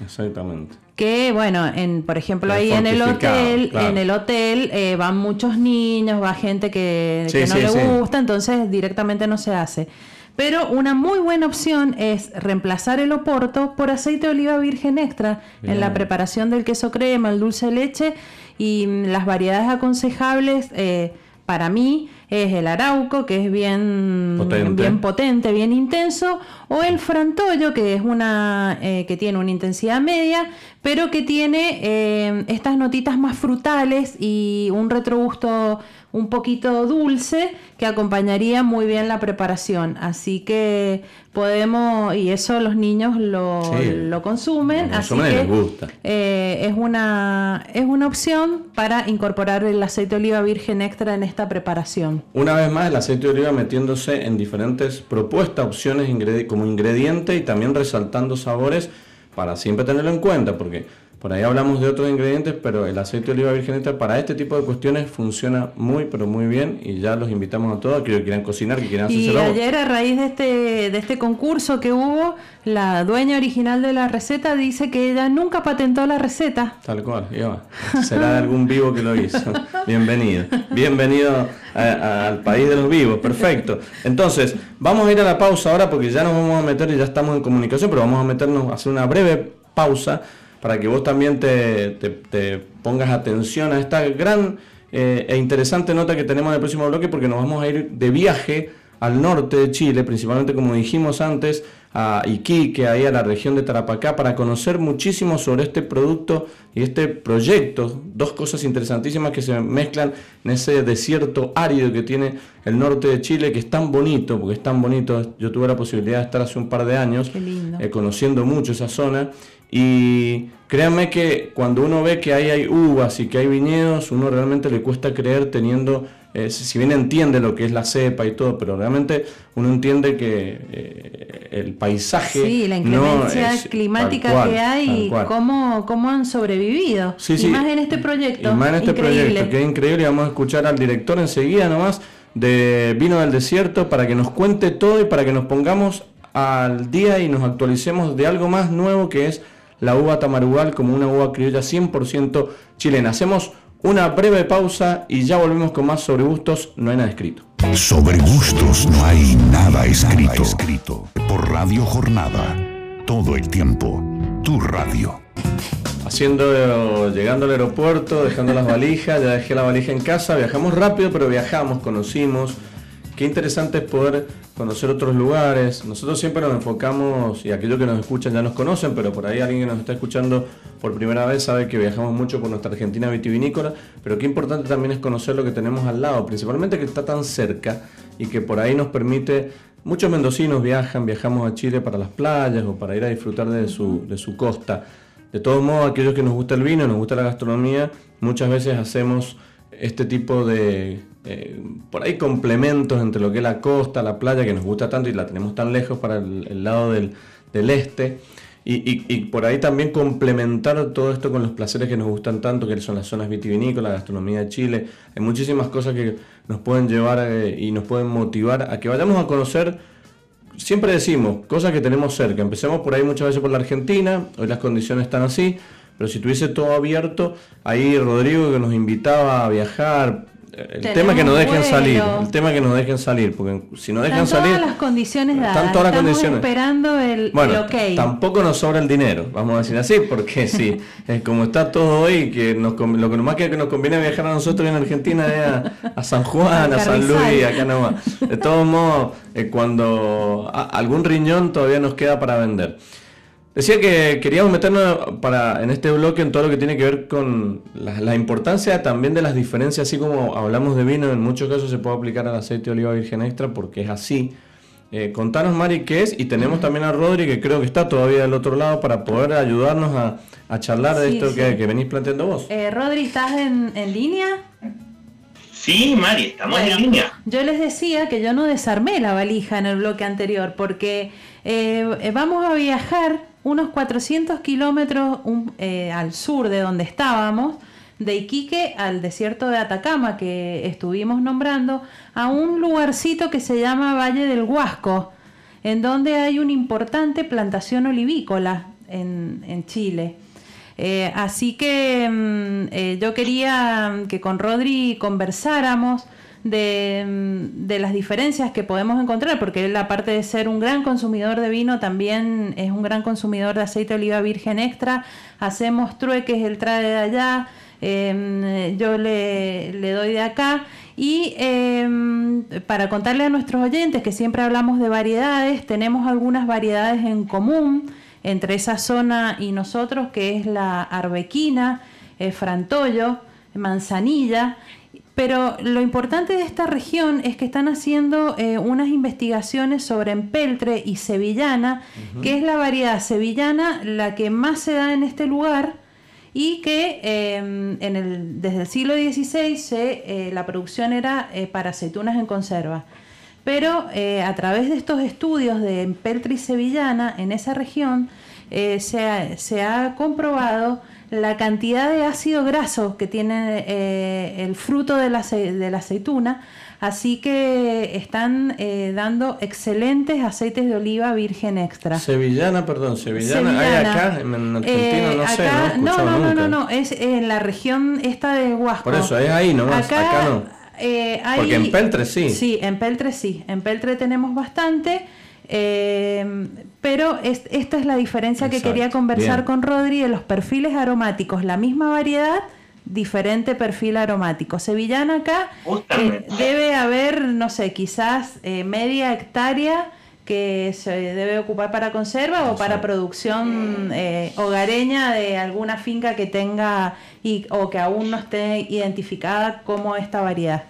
Exactamente. Que bueno, en, por ejemplo ahí en el hotel, en el hotel eh, van muchos niños, va gente que, no le gusta, entonces directamente no se hace. Pero una muy buena opción es reemplazar el oporto por aceite de oliva virgen extra en la preparación del queso crema, el dulce de leche y las variedades aconsejables eh, para mí es el arauco, que es bien potente. bien potente, bien intenso, o el frantollo, que es una eh, que tiene una intensidad media, pero que tiene eh, estas notitas más frutales y un retrogusto un poquito dulce que acompañaría muy bien la preparación. Así que podemos, y eso los niños lo, consumen, así que les gusta. Eh, es, una, es una opción para incorporar el aceite de oliva virgen extra en esta preparación. Una vez más, el aceite de oliva metiéndose en diferentes propuestas, opciones como ingrediente y también resaltando sabores para siempre tenerlo en cuenta, porque por ahí hablamos de otros ingredientes, pero el aceite de oliva virgen extra para este tipo de cuestiones funciona muy, pero muy bien y ya los invitamos a todos a que quieran cocinar, que quieran hacerse Y ayer a raíz de este, de este concurso que hubo, la dueña original de la receta dice que ella nunca patentó la receta. Tal cual, será de algún vivo que lo hizo. Bienvenido, bienvenido al país de los vivos, perfecto. Entonces, vamos a ir a la pausa ahora porque ya nos vamos a meter y ya estamos en comunicación, pero vamos a meternos a hacer una breve pausa para que vos también te, pongas atención a esta gran eh, e interesante nota que tenemos en el próximo bloque porque nos vamos a ir de viaje al norte de Chile, principalmente como dijimos antes, a Iquique, ahí a la región de Tarapacá, para conocer muchísimo sobre este producto y este proyecto. Dos cosas interesantísimas que se mezclan en ese desierto árido que tiene el norte de Chile, que es tan bonito, porque es tan bonito. Yo tuve la posibilidad de estar hace un par de años eh, conociendo mucho esa zona y créanme que cuando uno ve que ahí hay uvas y que hay viñedos, uno realmente le cuesta creer teniendo, eh, si bien entiende lo que es la cepa y todo, pero realmente uno entiende que eh, el paisaje... Sí, la inclemencia climática que hay y cómo, cómo, han sobrevivido. Sí, y más en este proyecto. Y más en este proyecto, que es increíble. Vamos a escuchar al director enseguida nomás de Vino del Desierto para que nos cuente todo y para que nos pongamos al día y nos actualicemos de algo más nuevo que es la uva tamarugal como una uva criolla 100% chilena. Hacemos una breve pausa y ya volvemos con más sobre gustos, no hay nada escrito. Sobre gustos no hay nada escrito. escrito. Por Radio Jornada, todo el tiempo, tu radio. Haciendo, llegando al aeropuerto, dejando las valijas, ya dejé la valija en casa, viajamos rápido, pero viajamos, conocimos, Qué interesante es poder conocer otros lugares. Nosotros siempre nos enfocamos, y aquellos que nos escuchan ya nos conocen, pero por ahí alguien que nos está escuchando por primera vez sabe que viajamos mucho por nuestra Argentina vitivinícola, pero qué importante también es conocer lo que tenemos al lado, principalmente que está tan cerca y que por ahí nos permite, muchos mendocinos viajan, viajamos a Chile para las playas o para ir a disfrutar de su, de su costa. De todos modos, aquellos que nos gusta el vino, nos gusta la gastronomía, muchas veces hacemos este tipo de eh, por ahí complementos entre lo que es la costa, la playa, que nos gusta tanto y la tenemos tan lejos para el, lado del, este. Y, por ahí también complementar todo esto con los placeres que nos gustan tanto, que son las zonas vitivinícolas, la gastronomía de Chile. Hay muchísimas cosas que nos pueden llevar eh, y nos pueden motivar a que vayamos a conocer. Siempre decimos, cosas que tenemos cerca. Empecemos por ahí muchas veces por la Argentina, hoy las condiciones están así, pero si tuviese todo abierto, ahí Rodrigo que nos invitaba a viajar, el tema que nos dejen salir, el tema que nos dejen salir, porque si no dejan salir, todas las condiciones dadas, todas las condiciones. esperando el, bueno, Tampoco nos sobra el dinero, vamos a decir así, porque si es como está todo hoy, que nos, lo que más que nos conviene viajar a nosotros en Argentina es a, San Juan, a, San Luis, acá nomás. De todos modos, eh, cuando algún riñón todavía nos queda para vender. Decía que queríamos meternos para, en este bloque en todo lo que tiene que ver con la, importancia también de las diferencias, así como hablamos de vino, en muchos casos se puede aplicar al aceite de oliva virgen extra porque es así. Eh, contanos, Mari, qué es, y tenemos también a Rodri, que creo que está todavía del otro lado, para poder ayudarnos a, charlar de esto que, venís planteando vos. Eh, Rodri, ¿estás en, línea? Sí, Mari, estamos en línea. Yo les decía que yo no desarmé la valija en el bloque anterior, porque eh, vamos a viajar unos 400 kilómetros eh, al sur de donde estábamos, de Iquique al desierto de Atacama, que estuvimos nombrando, a un lugarcito que se llama Valle del Huasco, en donde hay una importante plantación olivícola en, Chile. Eh, así que mm, eh, yo quería que con Rodri conversáramos Mm, de, las diferencias que podemos encontrar, porque él aparte de ser un gran consumidor de vino, también es un gran consumidor de aceite de oliva virgen extra. Hacemos trueques, él trae de allá, em, yo le, doy de acá. Y em, para contarle a nuestros oyentes que siempre hablamos de variedades, tenemos algunas variedades en común entre esa zona y nosotros, que es la arbequina, el frantollo, manzanilla pero lo importante de esta región es que están haciendo eh, unas investigaciones sobre empeltre y sevillana, que es la variedad sevillana la que más se da en este lugar y que em, en el, desde el siglo XVI eh, la producción era eh, para aceitunas en conserva. Pero a través de estos estudios de empeltre y sevillana en esa región se se, ha, comprobado la cantidad de ácido graso que tiene eh, el fruto de la, de la, aceituna, así que están eh, dando excelentes aceites de oliva virgen extra. Sevillana, perdón, sevillana, ¿hay acá en Argentina? Eh, no sé, no, no, no, no, no, es en la región esta de Huasco. Por eso, es ahí nomás, acá, acá no. Porque en Peltre sí. Sí, en Peltre sí, en Peltre tenemos bastante. Eh, pero esta es la diferencia que quería conversar con Rodri de los perfiles aromáticos. La misma variedad, diferente perfil aromático. Sevillana acá eh, debe haber, no sé, quizás eh, media hectárea que se debe ocupar para conserva o para producción hogareña de alguna finca que tenga y, o que aún no esté identificada como esta variedad.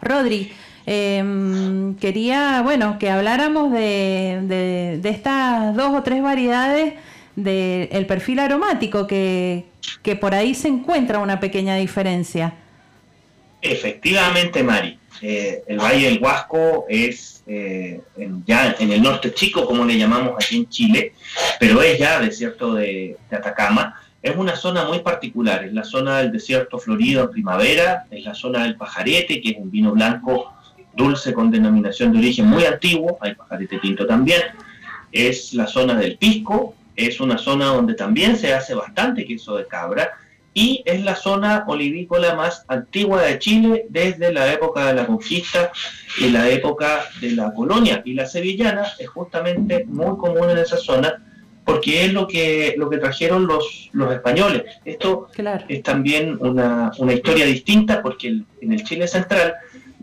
Rodri, Em, quería, bueno, que habláramos de, de, estas dos o tres variedades del perfil aromático, que, que por ahí se encuentra una pequeña diferencia. Efectivamente, Mari. Eh, el Valle del Huasco es eh, ya en el norte chico, como le llamamos aquí en Chile, pero es ya desierto de, de, Atacama. Es una zona muy particular, es la zona del desierto florido en primavera, es la zona del pajarete, que es un vino blanco dulce con denominación de origen muy antiguo, hay pajarete tinto también, es la zona del Pisco, es una zona donde también se hace bastante queso de cabra y es la zona olivícola más antigua de Chile desde la época de la conquista y la época de la colonia. Y la sevillana es justamente muy común en esa zona porque es lo que, lo que trajeron los, los españoles. Esto es también una, una historia distinta porque en el Chile central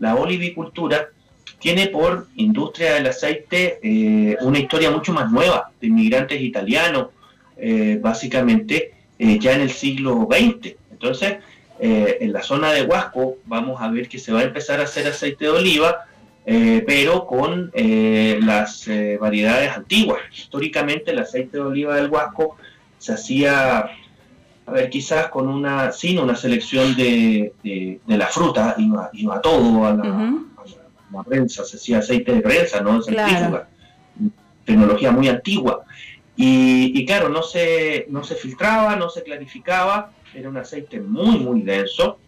la olivicultura tiene por industria del aceite eh, una historia mucho más nueva, de inmigrantes italianos, eh, básicamente eh, ya en el siglo XX. Entonces, en la zona de Huasco vamos a ver que se va a empezar a hacer aceite de oliva, pero con las variedades antiguas. Históricamente el aceite de oliva del Huasco se hacía a ver, quizás con una, sin una selección de, de, la fruta, iba, iba todo a la, prensa, se hacía aceite de prensa, ¿no? Centrífuga, tecnología muy antigua. Y, y, claro, no se, no se filtraba, no se clarificaba, era un aceite muy, muy denso,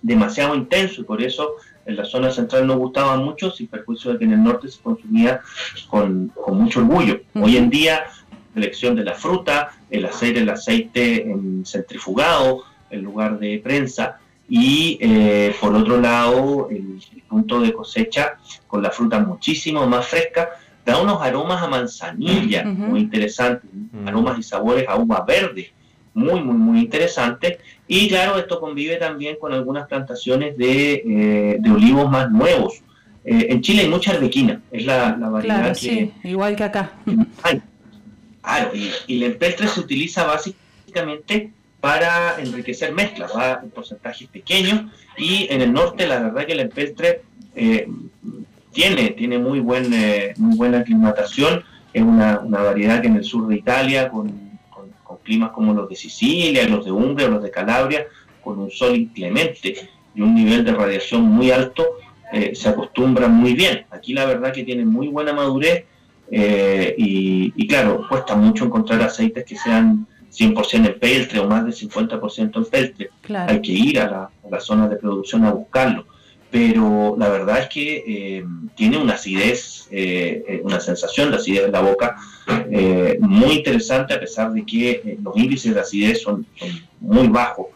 demasiado intenso, y por eso en la zona central no gustaba mucho, sin perjuicio de que en el norte se consumía con, con mucho orgullo. Hoy en día selección de la fruta, el hacer el aceite en centrifugado en lugar de prensa y eh, por otro lado el, punto de cosecha con la fruta muchísimo más fresca da unos aromas a manzanilla muy interesantes, aromas y sabores a uva verde muy muy muy interesantes y claro esto convive también con algunas plantaciones de, eh, de olivos más nuevos. Eh, en Chile hay mucha arbequina, es la, variedad que, sí, igual que acá. Claro, y, el empeltre se utiliza básicamente para enriquecer mezclas, va en porcentajes pequeños. Y en el norte la verdad que el empeltre eh, tiene, tiene muy, buen, eh, muy buena aclimatación, es una, variedad que en el sur de Italia, con, climas como los de Sicilia, los de Umbria, los de Calabria, con un sol inclemente y un nivel de radiación muy alto, eh, se acostumbra muy bien. Aquí la verdad que tiene muy buena madurez eh, y, claro, cuesta mucho encontrar aceites que sean 100% en peltre o más de 50% en peltre. Hay que ir a, la, las zonas de producción a buscarlo. Pero la verdad es que eh, tiene una acidez, eh, una sensación de acidez en la boca muy interesante a pesar de que los índices de acidez son, son muy bajos.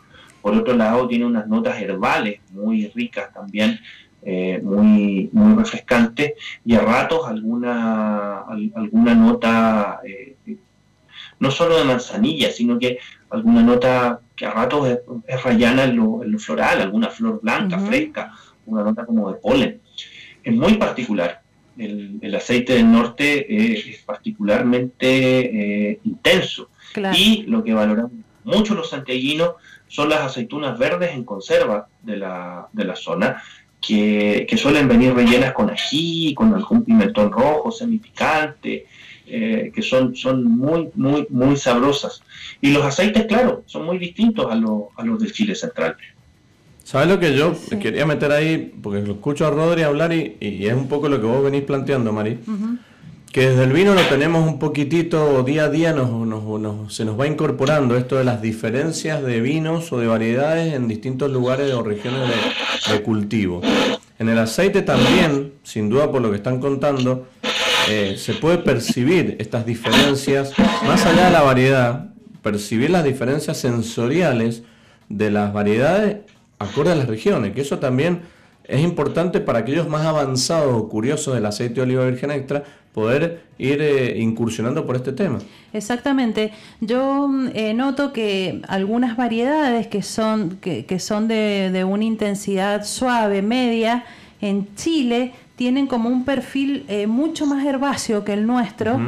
Por otro lado, tiene unas notas herbales muy ricas también, eh, muy, muy refrescante y a ratos alguna, alguna nota, eh, no solo de manzanilla, sino que alguna nota que a ratos es, rayana en lo, floral, alguna flor blanca, fresca, una nota como de polen. Es muy particular. El, aceite del norte es particularmente eh, intenso. Y lo que valoran mucho los santiaguinos son las aceitunas verdes en conserva de la, de la zona, que, suelen venir rellenas con ají, con algún pimentón rojo, semipicante, eh, que son, son muy, muy, muy sabrosas. Y los aceites, claro, son muy distintos a, a los del Chile central. ¿Sabes lo que yo quería meter ahí? Porque lo escucho a Rodri hablar y, es un poco lo que vos venís planteando, Mari. Que desde el vino lo tenemos un poquitito día a día, nos, se nos va incorporando esto de las diferencias de vinos o de variedades en distintos lugares o regiones de, cultivo. En el aceite también, sin duda por lo que están contando, eh, se puede percibir estas diferencias, más allá de la variedad, percibir las diferencias sensoriales de las variedades acorde a las regiones, que eso también es importante para aquellos más avanzados o curiosos del aceite de oliva virgen extra poder ir eh, incursionando por este tema. Exactamente. Yo eh, noto que algunas variedades que son, que, son de, una intensidad suave, media, en Chile tienen como un perfil eh, mucho más herbáceo que el nuestro,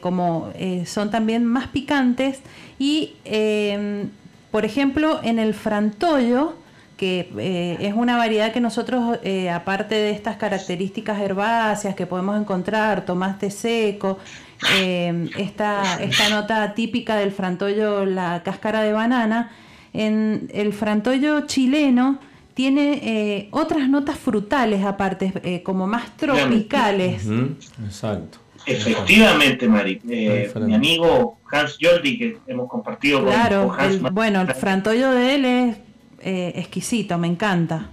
como son también más picantes y, por ejemplo, en el frantollo, que eh, es una variedad que nosotros, eh, aparte de estas características herbáceas que podemos encontrar, tomate seco, eh, esta, esta nota típica del frantollo, la cáscara de banana, en el frantollo chileno tiene otras notas frutales aparte, como más tropicales. Exacto. Efectivamente, Mari. mi amigo Hans Jordi, que hemos compartido con, Hans. bueno, el frantollo de él es eh, exquisito, me encanta.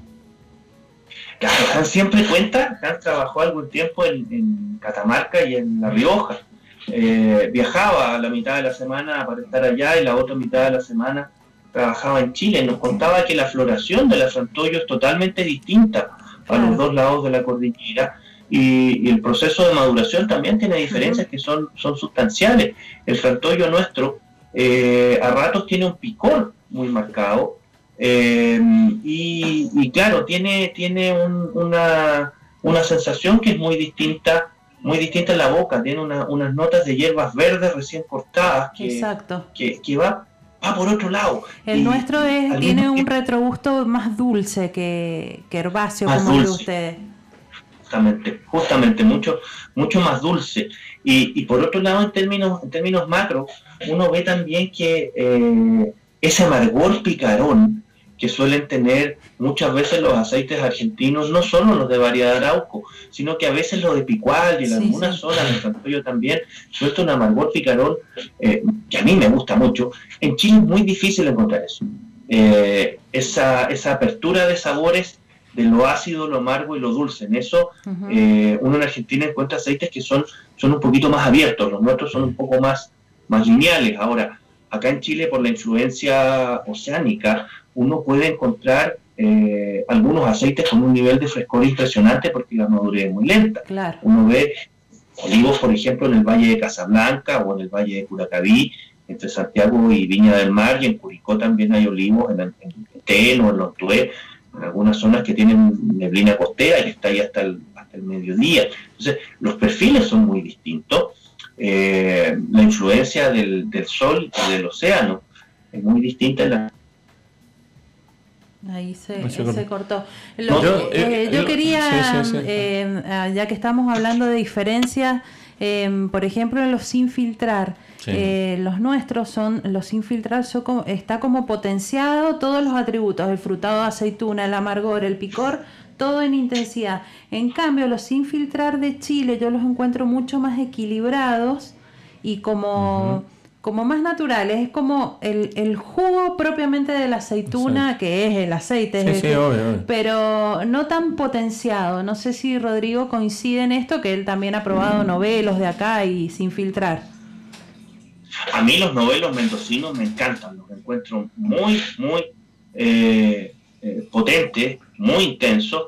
Claro, Hans siempre cuenta, Hans trabajó algún tiempo en, Catamarca y en La Rioja. Eh, viajaba a la mitad de la semana para estar allá y la otra mitad de la semana trabajaba en Chile. Nos contaba que la floración de la Santoyo es totalmente distinta a los dos lados de la cordillera y, el proceso de maduración también tiene diferencias que son, son sustanciales. El Santoyo nuestro eh, a ratos tiene un picor muy marcado Em, y, claro, tiene, tiene una, una, sensación que es muy distinta, muy distinta en la boca, tiene unas notas de hierbas verdes recién cortadas que, Exacto. que, va, va por otro lado. El nuestro es, tiene un retrogusto más dulce que, que herbáceo, como dulce. ustedes. Justamente, justamente, mucho, mucho más dulce. Y, y, por otro lado, en términos, en términos macro, uno ve también que eh, ese amargor picarón que suelen tener muchas veces los aceites argentinos, no solo los de variedad Arauco, sino que a veces los de Picual y en algunas zonas del Santoyo también, suelta un amargor picarón eh, que a mí me gusta mucho. En Chile es muy difícil encontrar eso. Eh, esa, esa apertura de sabores de lo ácido, lo amargo y lo dulce. En eso eh, uno en Argentina encuentra aceites que son, son un poquito más abiertos, los nuestros son un poco más, más lineales. Ahora, acá en Chile, por la influencia oceánica, uno puede encontrar eh, algunos aceites con un nivel de frescor impresionante porque la madurez es muy lenta. Uno ve olivos, por ejemplo, en el Valle de Casablanca o en el Valle de Curacaví, entre Santiago y Viña del Mar, y en Curicó también hay olivos, en, el, en o en Lontué, en algunas zonas que tienen neblina costera y está ahí hasta el, hasta el mediodía. Entonces, los perfiles son muy distintos. Eh, la influencia del, del sol y del océano es muy distinta en la Ahí se, cortó. yo, eh, eh, quería, eh, ah, ya que estamos hablando de diferencias, em, por ejemplo, en los sin filtrar, los nuestros son, los sin filtrar está como potenciado todos los atributos, el frutado de aceituna, el amargor, el picor, todo en intensidad. En cambio, los sin filtrar de Chile yo los encuentro mucho más equilibrados y como como más naturales, es como el, el jugo propiamente de la aceituna, que es el aceite, pero no tan potenciado. No sé si Rodrigo coincide en esto, que él también ha probado novelos de acá y sin filtrar. A mí los novelos mendocinos me encantan, los encuentro muy, muy eh, eh, potentes, muy intensos,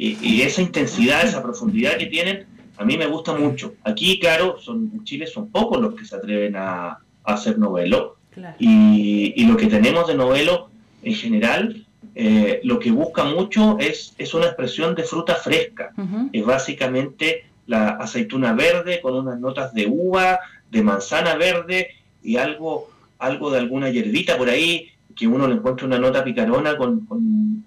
y, esa intensidad, esa profundidad que tienen, a mí me gusta mucho. Aquí, claro, son, en Chile son pocos los que se atreven a, hacer novelo. Y, lo que tenemos de novelo en general, eh, lo que busca mucho es, es una expresión de fruta fresca. Es básicamente la aceituna verde con unas notas de uva, de manzana verde y algo, algo de alguna hierbita por ahí, que uno le encuentra una nota picarona con, con,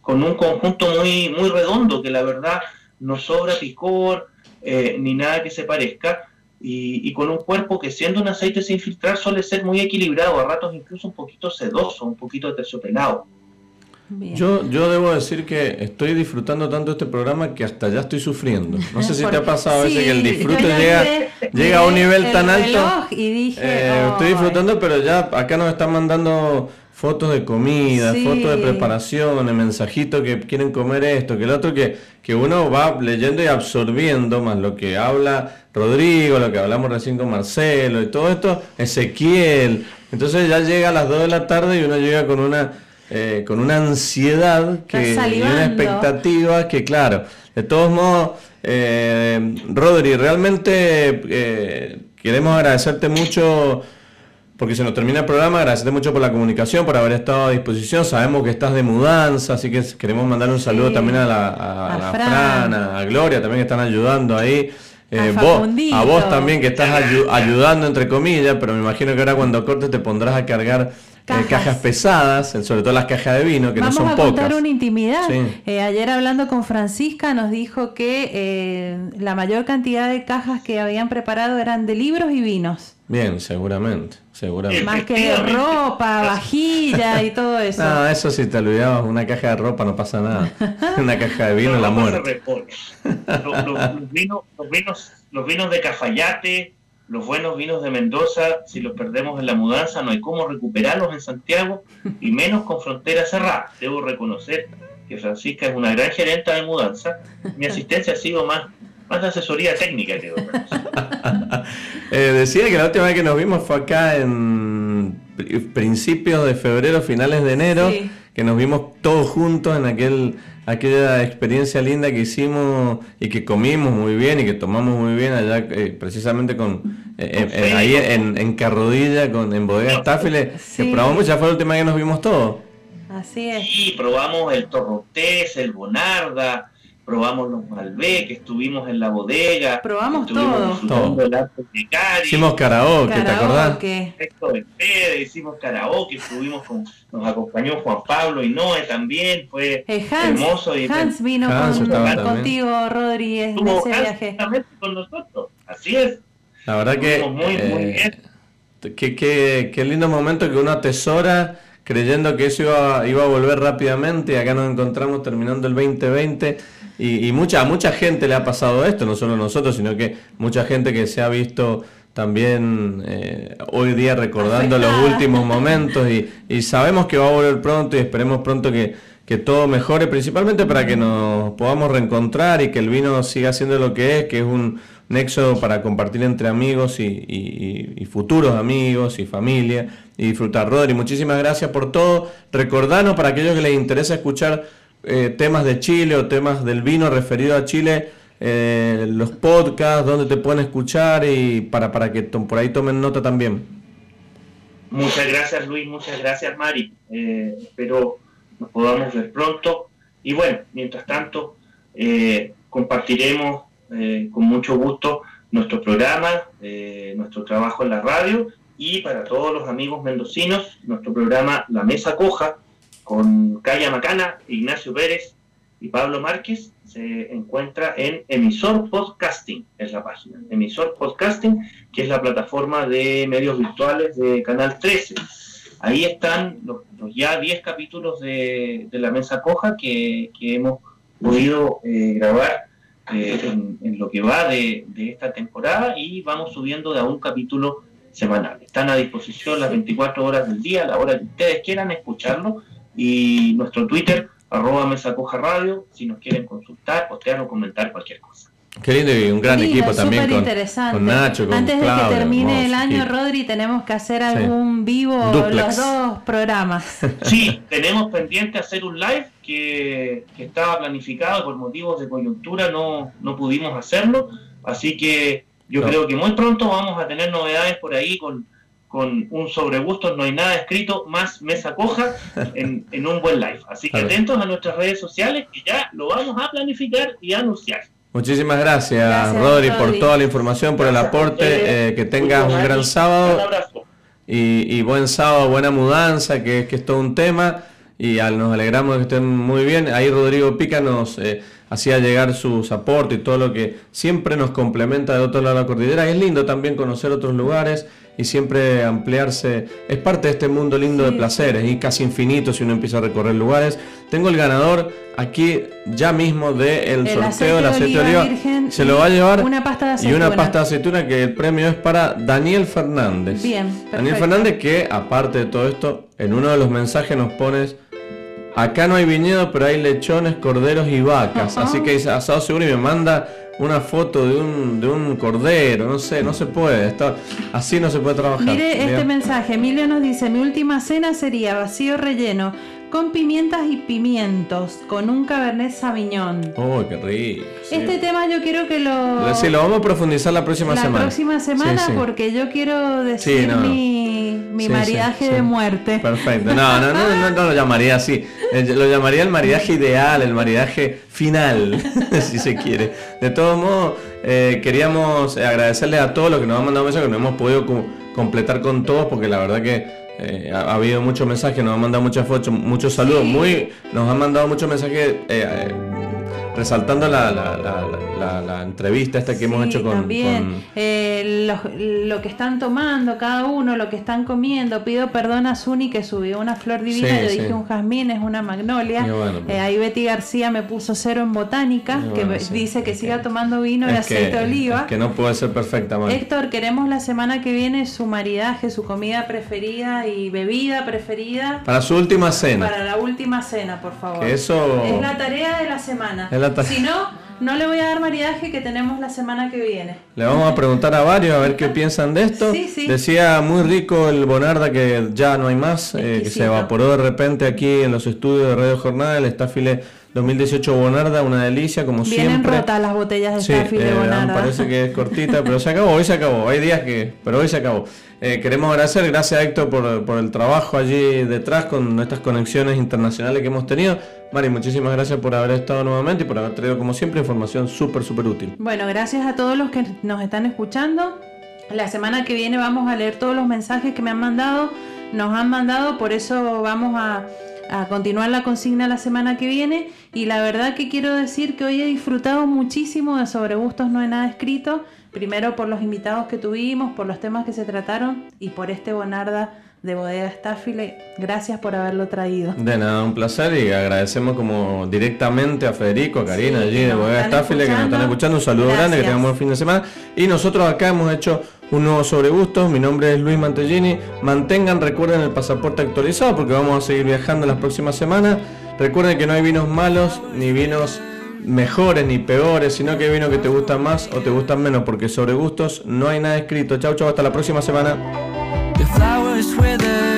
con, un conjunto muy, muy redondo, que la verdad no sobra picor eh, ni nada que se parezca, y, con un cuerpo que siendo un aceite sin filtrar suele ser muy equilibrado, a ratos incluso un poquito sedoso, un poquito terciopelado. Yo, yo debo decir que estoy disfrutando tanto este programa que hasta ya estoy sufriendo. No sé si te ha pasado a veces que el disfrute llega, llega a un nivel tan alto. Y dije, eh, estoy disfrutando, pero ya acá nos están mandando fotos de comida, fotos de preparaciones, mensajitos que quieren comer esto, que el otro, que, que uno va leyendo y absorbiendo más lo que habla Rodrigo, lo que hablamos recién con Marcelo y todo esto, Ezequiel. Entonces ya llega a las 2 de la tarde y uno llega con una eh, con una ansiedad que, y una expectativa que, claro, de todos modos, eh, Rodri, realmente eh, queremos agradecerte mucho porque se nos termina el programa, agradecerte mucho por la comunicación, por haber estado a disposición, sabemos que estás de mudanza, así que queremos mandar un saludo también a la, a, Fran. a Gloria, también que están ayudando ahí. Eh, a vos también que estás ayudando entre comillas, pero me imagino que ahora cuando cortes te pondrás a cargar eh, cajas. pesadas, sobre todo las cajas de vino, que no son pocas. Vamos a contar una intimidad. Eh, ayer hablando con Francisca nos dijo que eh, la mayor cantidad de cajas que habían preparado eran de libros y vinos. Bien, seguramente, seguramente. Más que de ropa, vajilla y todo eso. No, eso si te olvidabas, una caja de ropa no pasa nada. una caja de vino la muerte. los, vinos, los, vinos, los vinos de Cafayate, los buenos vinos de Mendoza, si los perdemos en la mudanza, no hay cómo recuperarlos en Santiago y menos con frontera cerrada. Debo reconocer que Francisca es una gran gerente de mudanza. Mi asistencia ha sido más, más asesoría técnica que eh, Decía que la última vez que nos vimos fue acá en principios de febrero, finales de enero, que nos vimos todos juntos en aquel aquella experiencia linda que hicimos y que comimos muy bien y que tomamos muy bien allá eh, precisamente con eh, eh, ahí en, en, Carrodilla con en Bodega Táfiles que probamos ya fue la última vez que nos vimos todos. Así es. Sí probamos el torrotés el bonarda probamos los Malbec, estuvimos en la bodega, probamos todo. todo. Hicimos karaoke, ¿te acordás? hicimos karaoke, estuvimos con, nos acompañó Juan Pablo y Noé también, fue eh, hermoso. Y Hans vino contigo, Rodri, en ese viaje. con nosotros, así es. La verdad que, muy, muy eh, bien. Qué, qué, qué lindo momento que uno atesora creyendo que eso iba, iba a volver rápidamente y acá nos encontramos terminando el 2020 y, mucha, mucha gente le ha pasado esto, no solo nosotros, sino que mucha gente que se ha visto también eh, hoy día recordando los últimos momentos y, sabemos que va a volver pronto y esperemos pronto que, que, todo mejore, principalmente para que nos podamos reencontrar y que el vino siga siendo lo que es, que es un nexo para compartir entre amigos y, y futuros amigos y familia y disfrutar. Rodri, muchísimas gracias por todo. Recordanos para aquellos que les interesa escuchar eh, temas de Chile o temas del vino referido a Chile, eh, los podcasts, donde te pueden escuchar y para, para que por ahí tomen nota también. Muchas gracias Luis, muchas gracias Mari. Eh, espero nos podamos ver pronto. Y bueno, mientras tanto, compartiremos con mucho gusto nuestro programa, nuestro trabajo en la radio y para todos los amigos mendocinos, nuestro programa La Mesa Coja, con Calla Macana, Ignacio Pérez y Pablo Márquez se encuentra en Emisor Podcasting, es la página. Emisor Podcasting, que es la plataforma de medios virtuales de Canal 13. Ahí están los, ya 10 capítulos de, La Mesa Coja que, hemos podido eh, grabar eh, en, lo que va de, de, esta temporada y vamos subiendo de a un capítulo semanal. Están a disposición las 24 horas del día, a la hora que ustedes quieran escucharlo y nuestro Twitter, arroba mesacoja radio, si nos quieren consultar, postear o comentar cualquier cosa. Qué lindo y un gran equipo también con, con, Nacho, con Antes de que termine el año, Rodri, tenemos que hacer algún vivo los dos programas. Sí, tenemos pendiente hacer un live que, que estaba planificado por motivos de coyuntura, no, no pudimos hacerlo, así que yo creo que muy pronto vamos a tener novedades por ahí con, con un sobregusto, no hay nada escrito, más mesa coja en, un buen live. Así que atentos a nuestras redes sociales que ya lo vamos a planificar y anunciar. Muchísimas gracias, Rodri, por toda la información, por el aporte. Eh, que tengas un gran sábado. Y, buen sábado, buena mudanza, que, que es todo un tema. Y al, nos alegramos de que estén muy bien. Ahí Rodrigo Pica nos, eh, hacía llegar sus aportes y todo lo que siempre nos complementa de otro lado de la cordillera. Es lindo también conocer otros lugares y siempre ampliarse. Es parte de este mundo lindo de placeres y casi infinito si uno empieza a recorrer lugares. Tengo el ganador aquí ya mismo del de sorteo del aceite de oliva. Se lo va a llevar una pasta y una pasta de aceituna que el premio es para Daniel Fernández. Bien, Daniel Fernández que aparte de todo esto, en uno de los mensajes nos pones Acá no hay viñedo, pero hay lechones, corderos y vacas. Así que dice asado seguro y me manda una foto de un, de un cordero, no sé, no se puede, está, así no se puede trabajar. Mire este mensaje, Emilio nos dice, mi última cena sería vacío relleno con pimientas y pimientos, con un Cabernet Sauvignon. ¡Oh, qué rico! Este tema yo quiero que lo... Sí, lo vamos a profundizar la próxima semana. La próxima semana porque yo quiero decir mi, mi maridaje de muerte. Perfecto. No, no, no, no, no, lo llamaría así. Eh, lo llamaría el maridaje ideal, el maridaje final, si se quiere. De todos modos, eh, queríamos agradecerle a todos los que nos han mandado mensajes, que no hemos podido completar con todos, porque la verdad que eh, ha, habido muchos mensajes, nos han mandado muchas fotos, muchos saludos, muy, nos han mandado muchos mensajes eh, resaltando la, la, entrevista esta que hemos hecho con... También, eh, lo, que están tomando cada uno, lo que están comiendo. Pido perdón a Suni que subió una flor divina, yo dije un jazmín, es una magnolia. Pues. ahí Betty García me puso cero en botánica, que dice que siga tomando vino y aceite de oliva. que no puede ser perfecta. Héctor, queremos la semana que viene su maridaje, su comida preferida y bebida preferida. Para su última cena. Para la última cena, por favor. eso... Es la tarea de la semana. Si no, no le voy a dar maridaje que tenemos la semana que viene. Le vamos a preguntar a varios a ver qué piensan de esto. Decía muy rico el Bonarda que ya no hay más, eh, que se evaporó de repente aquí en los estudios de Radio Jornal, el Estafile 2018 Bonarda, una delicia como Vienen siempre. Vienen rotas las botellas de sí, eh, Bonarda. Parece que es cortita, pero se acabó, hoy se acabó. Hay días que, pero hoy se acabó. Eh, queremos agradecer, gracias a Héctor por, el trabajo allí detrás con nuestras conexiones internacionales que hemos tenido. Mari, muchísimas gracias por haber estado nuevamente y por haber traído, como siempre, información súper, súper útil. Bueno, gracias a todos los que nos están escuchando. La semana que viene vamos a leer todos los mensajes que me han mandado, nos han mandado, por eso vamos a, a continuar la consigna la semana que viene. Y la verdad que quiero decir que hoy he disfrutado muchísimo de Sobre Gustos No hay nada escrito Primero por los invitados que tuvimos, por los temas que se trataron y por este Bonarda de Bodega Staffile. Gracias por haberlo traído. De nada, un placer y agradecemos como directamente a Federico, a Karina allí de Bodega Staffile que nos están escuchando. Un saludo grande, que tengamos buen fin de semana. Y nosotros acá hemos hecho un nuevo sobre gustos. Mi nombre es Luis Mantellini. Mantengan, recuerden el pasaporte actualizado porque vamos a seguir viajando las próximas semanas. Recuerden que no hay vinos malos ni vinos mejores ni peores, sino que vino que te gustan más o te gustan menos, porque sobre gustos no hay nada escrito. Chau, chau, hasta la próxima semana. The flowers wither.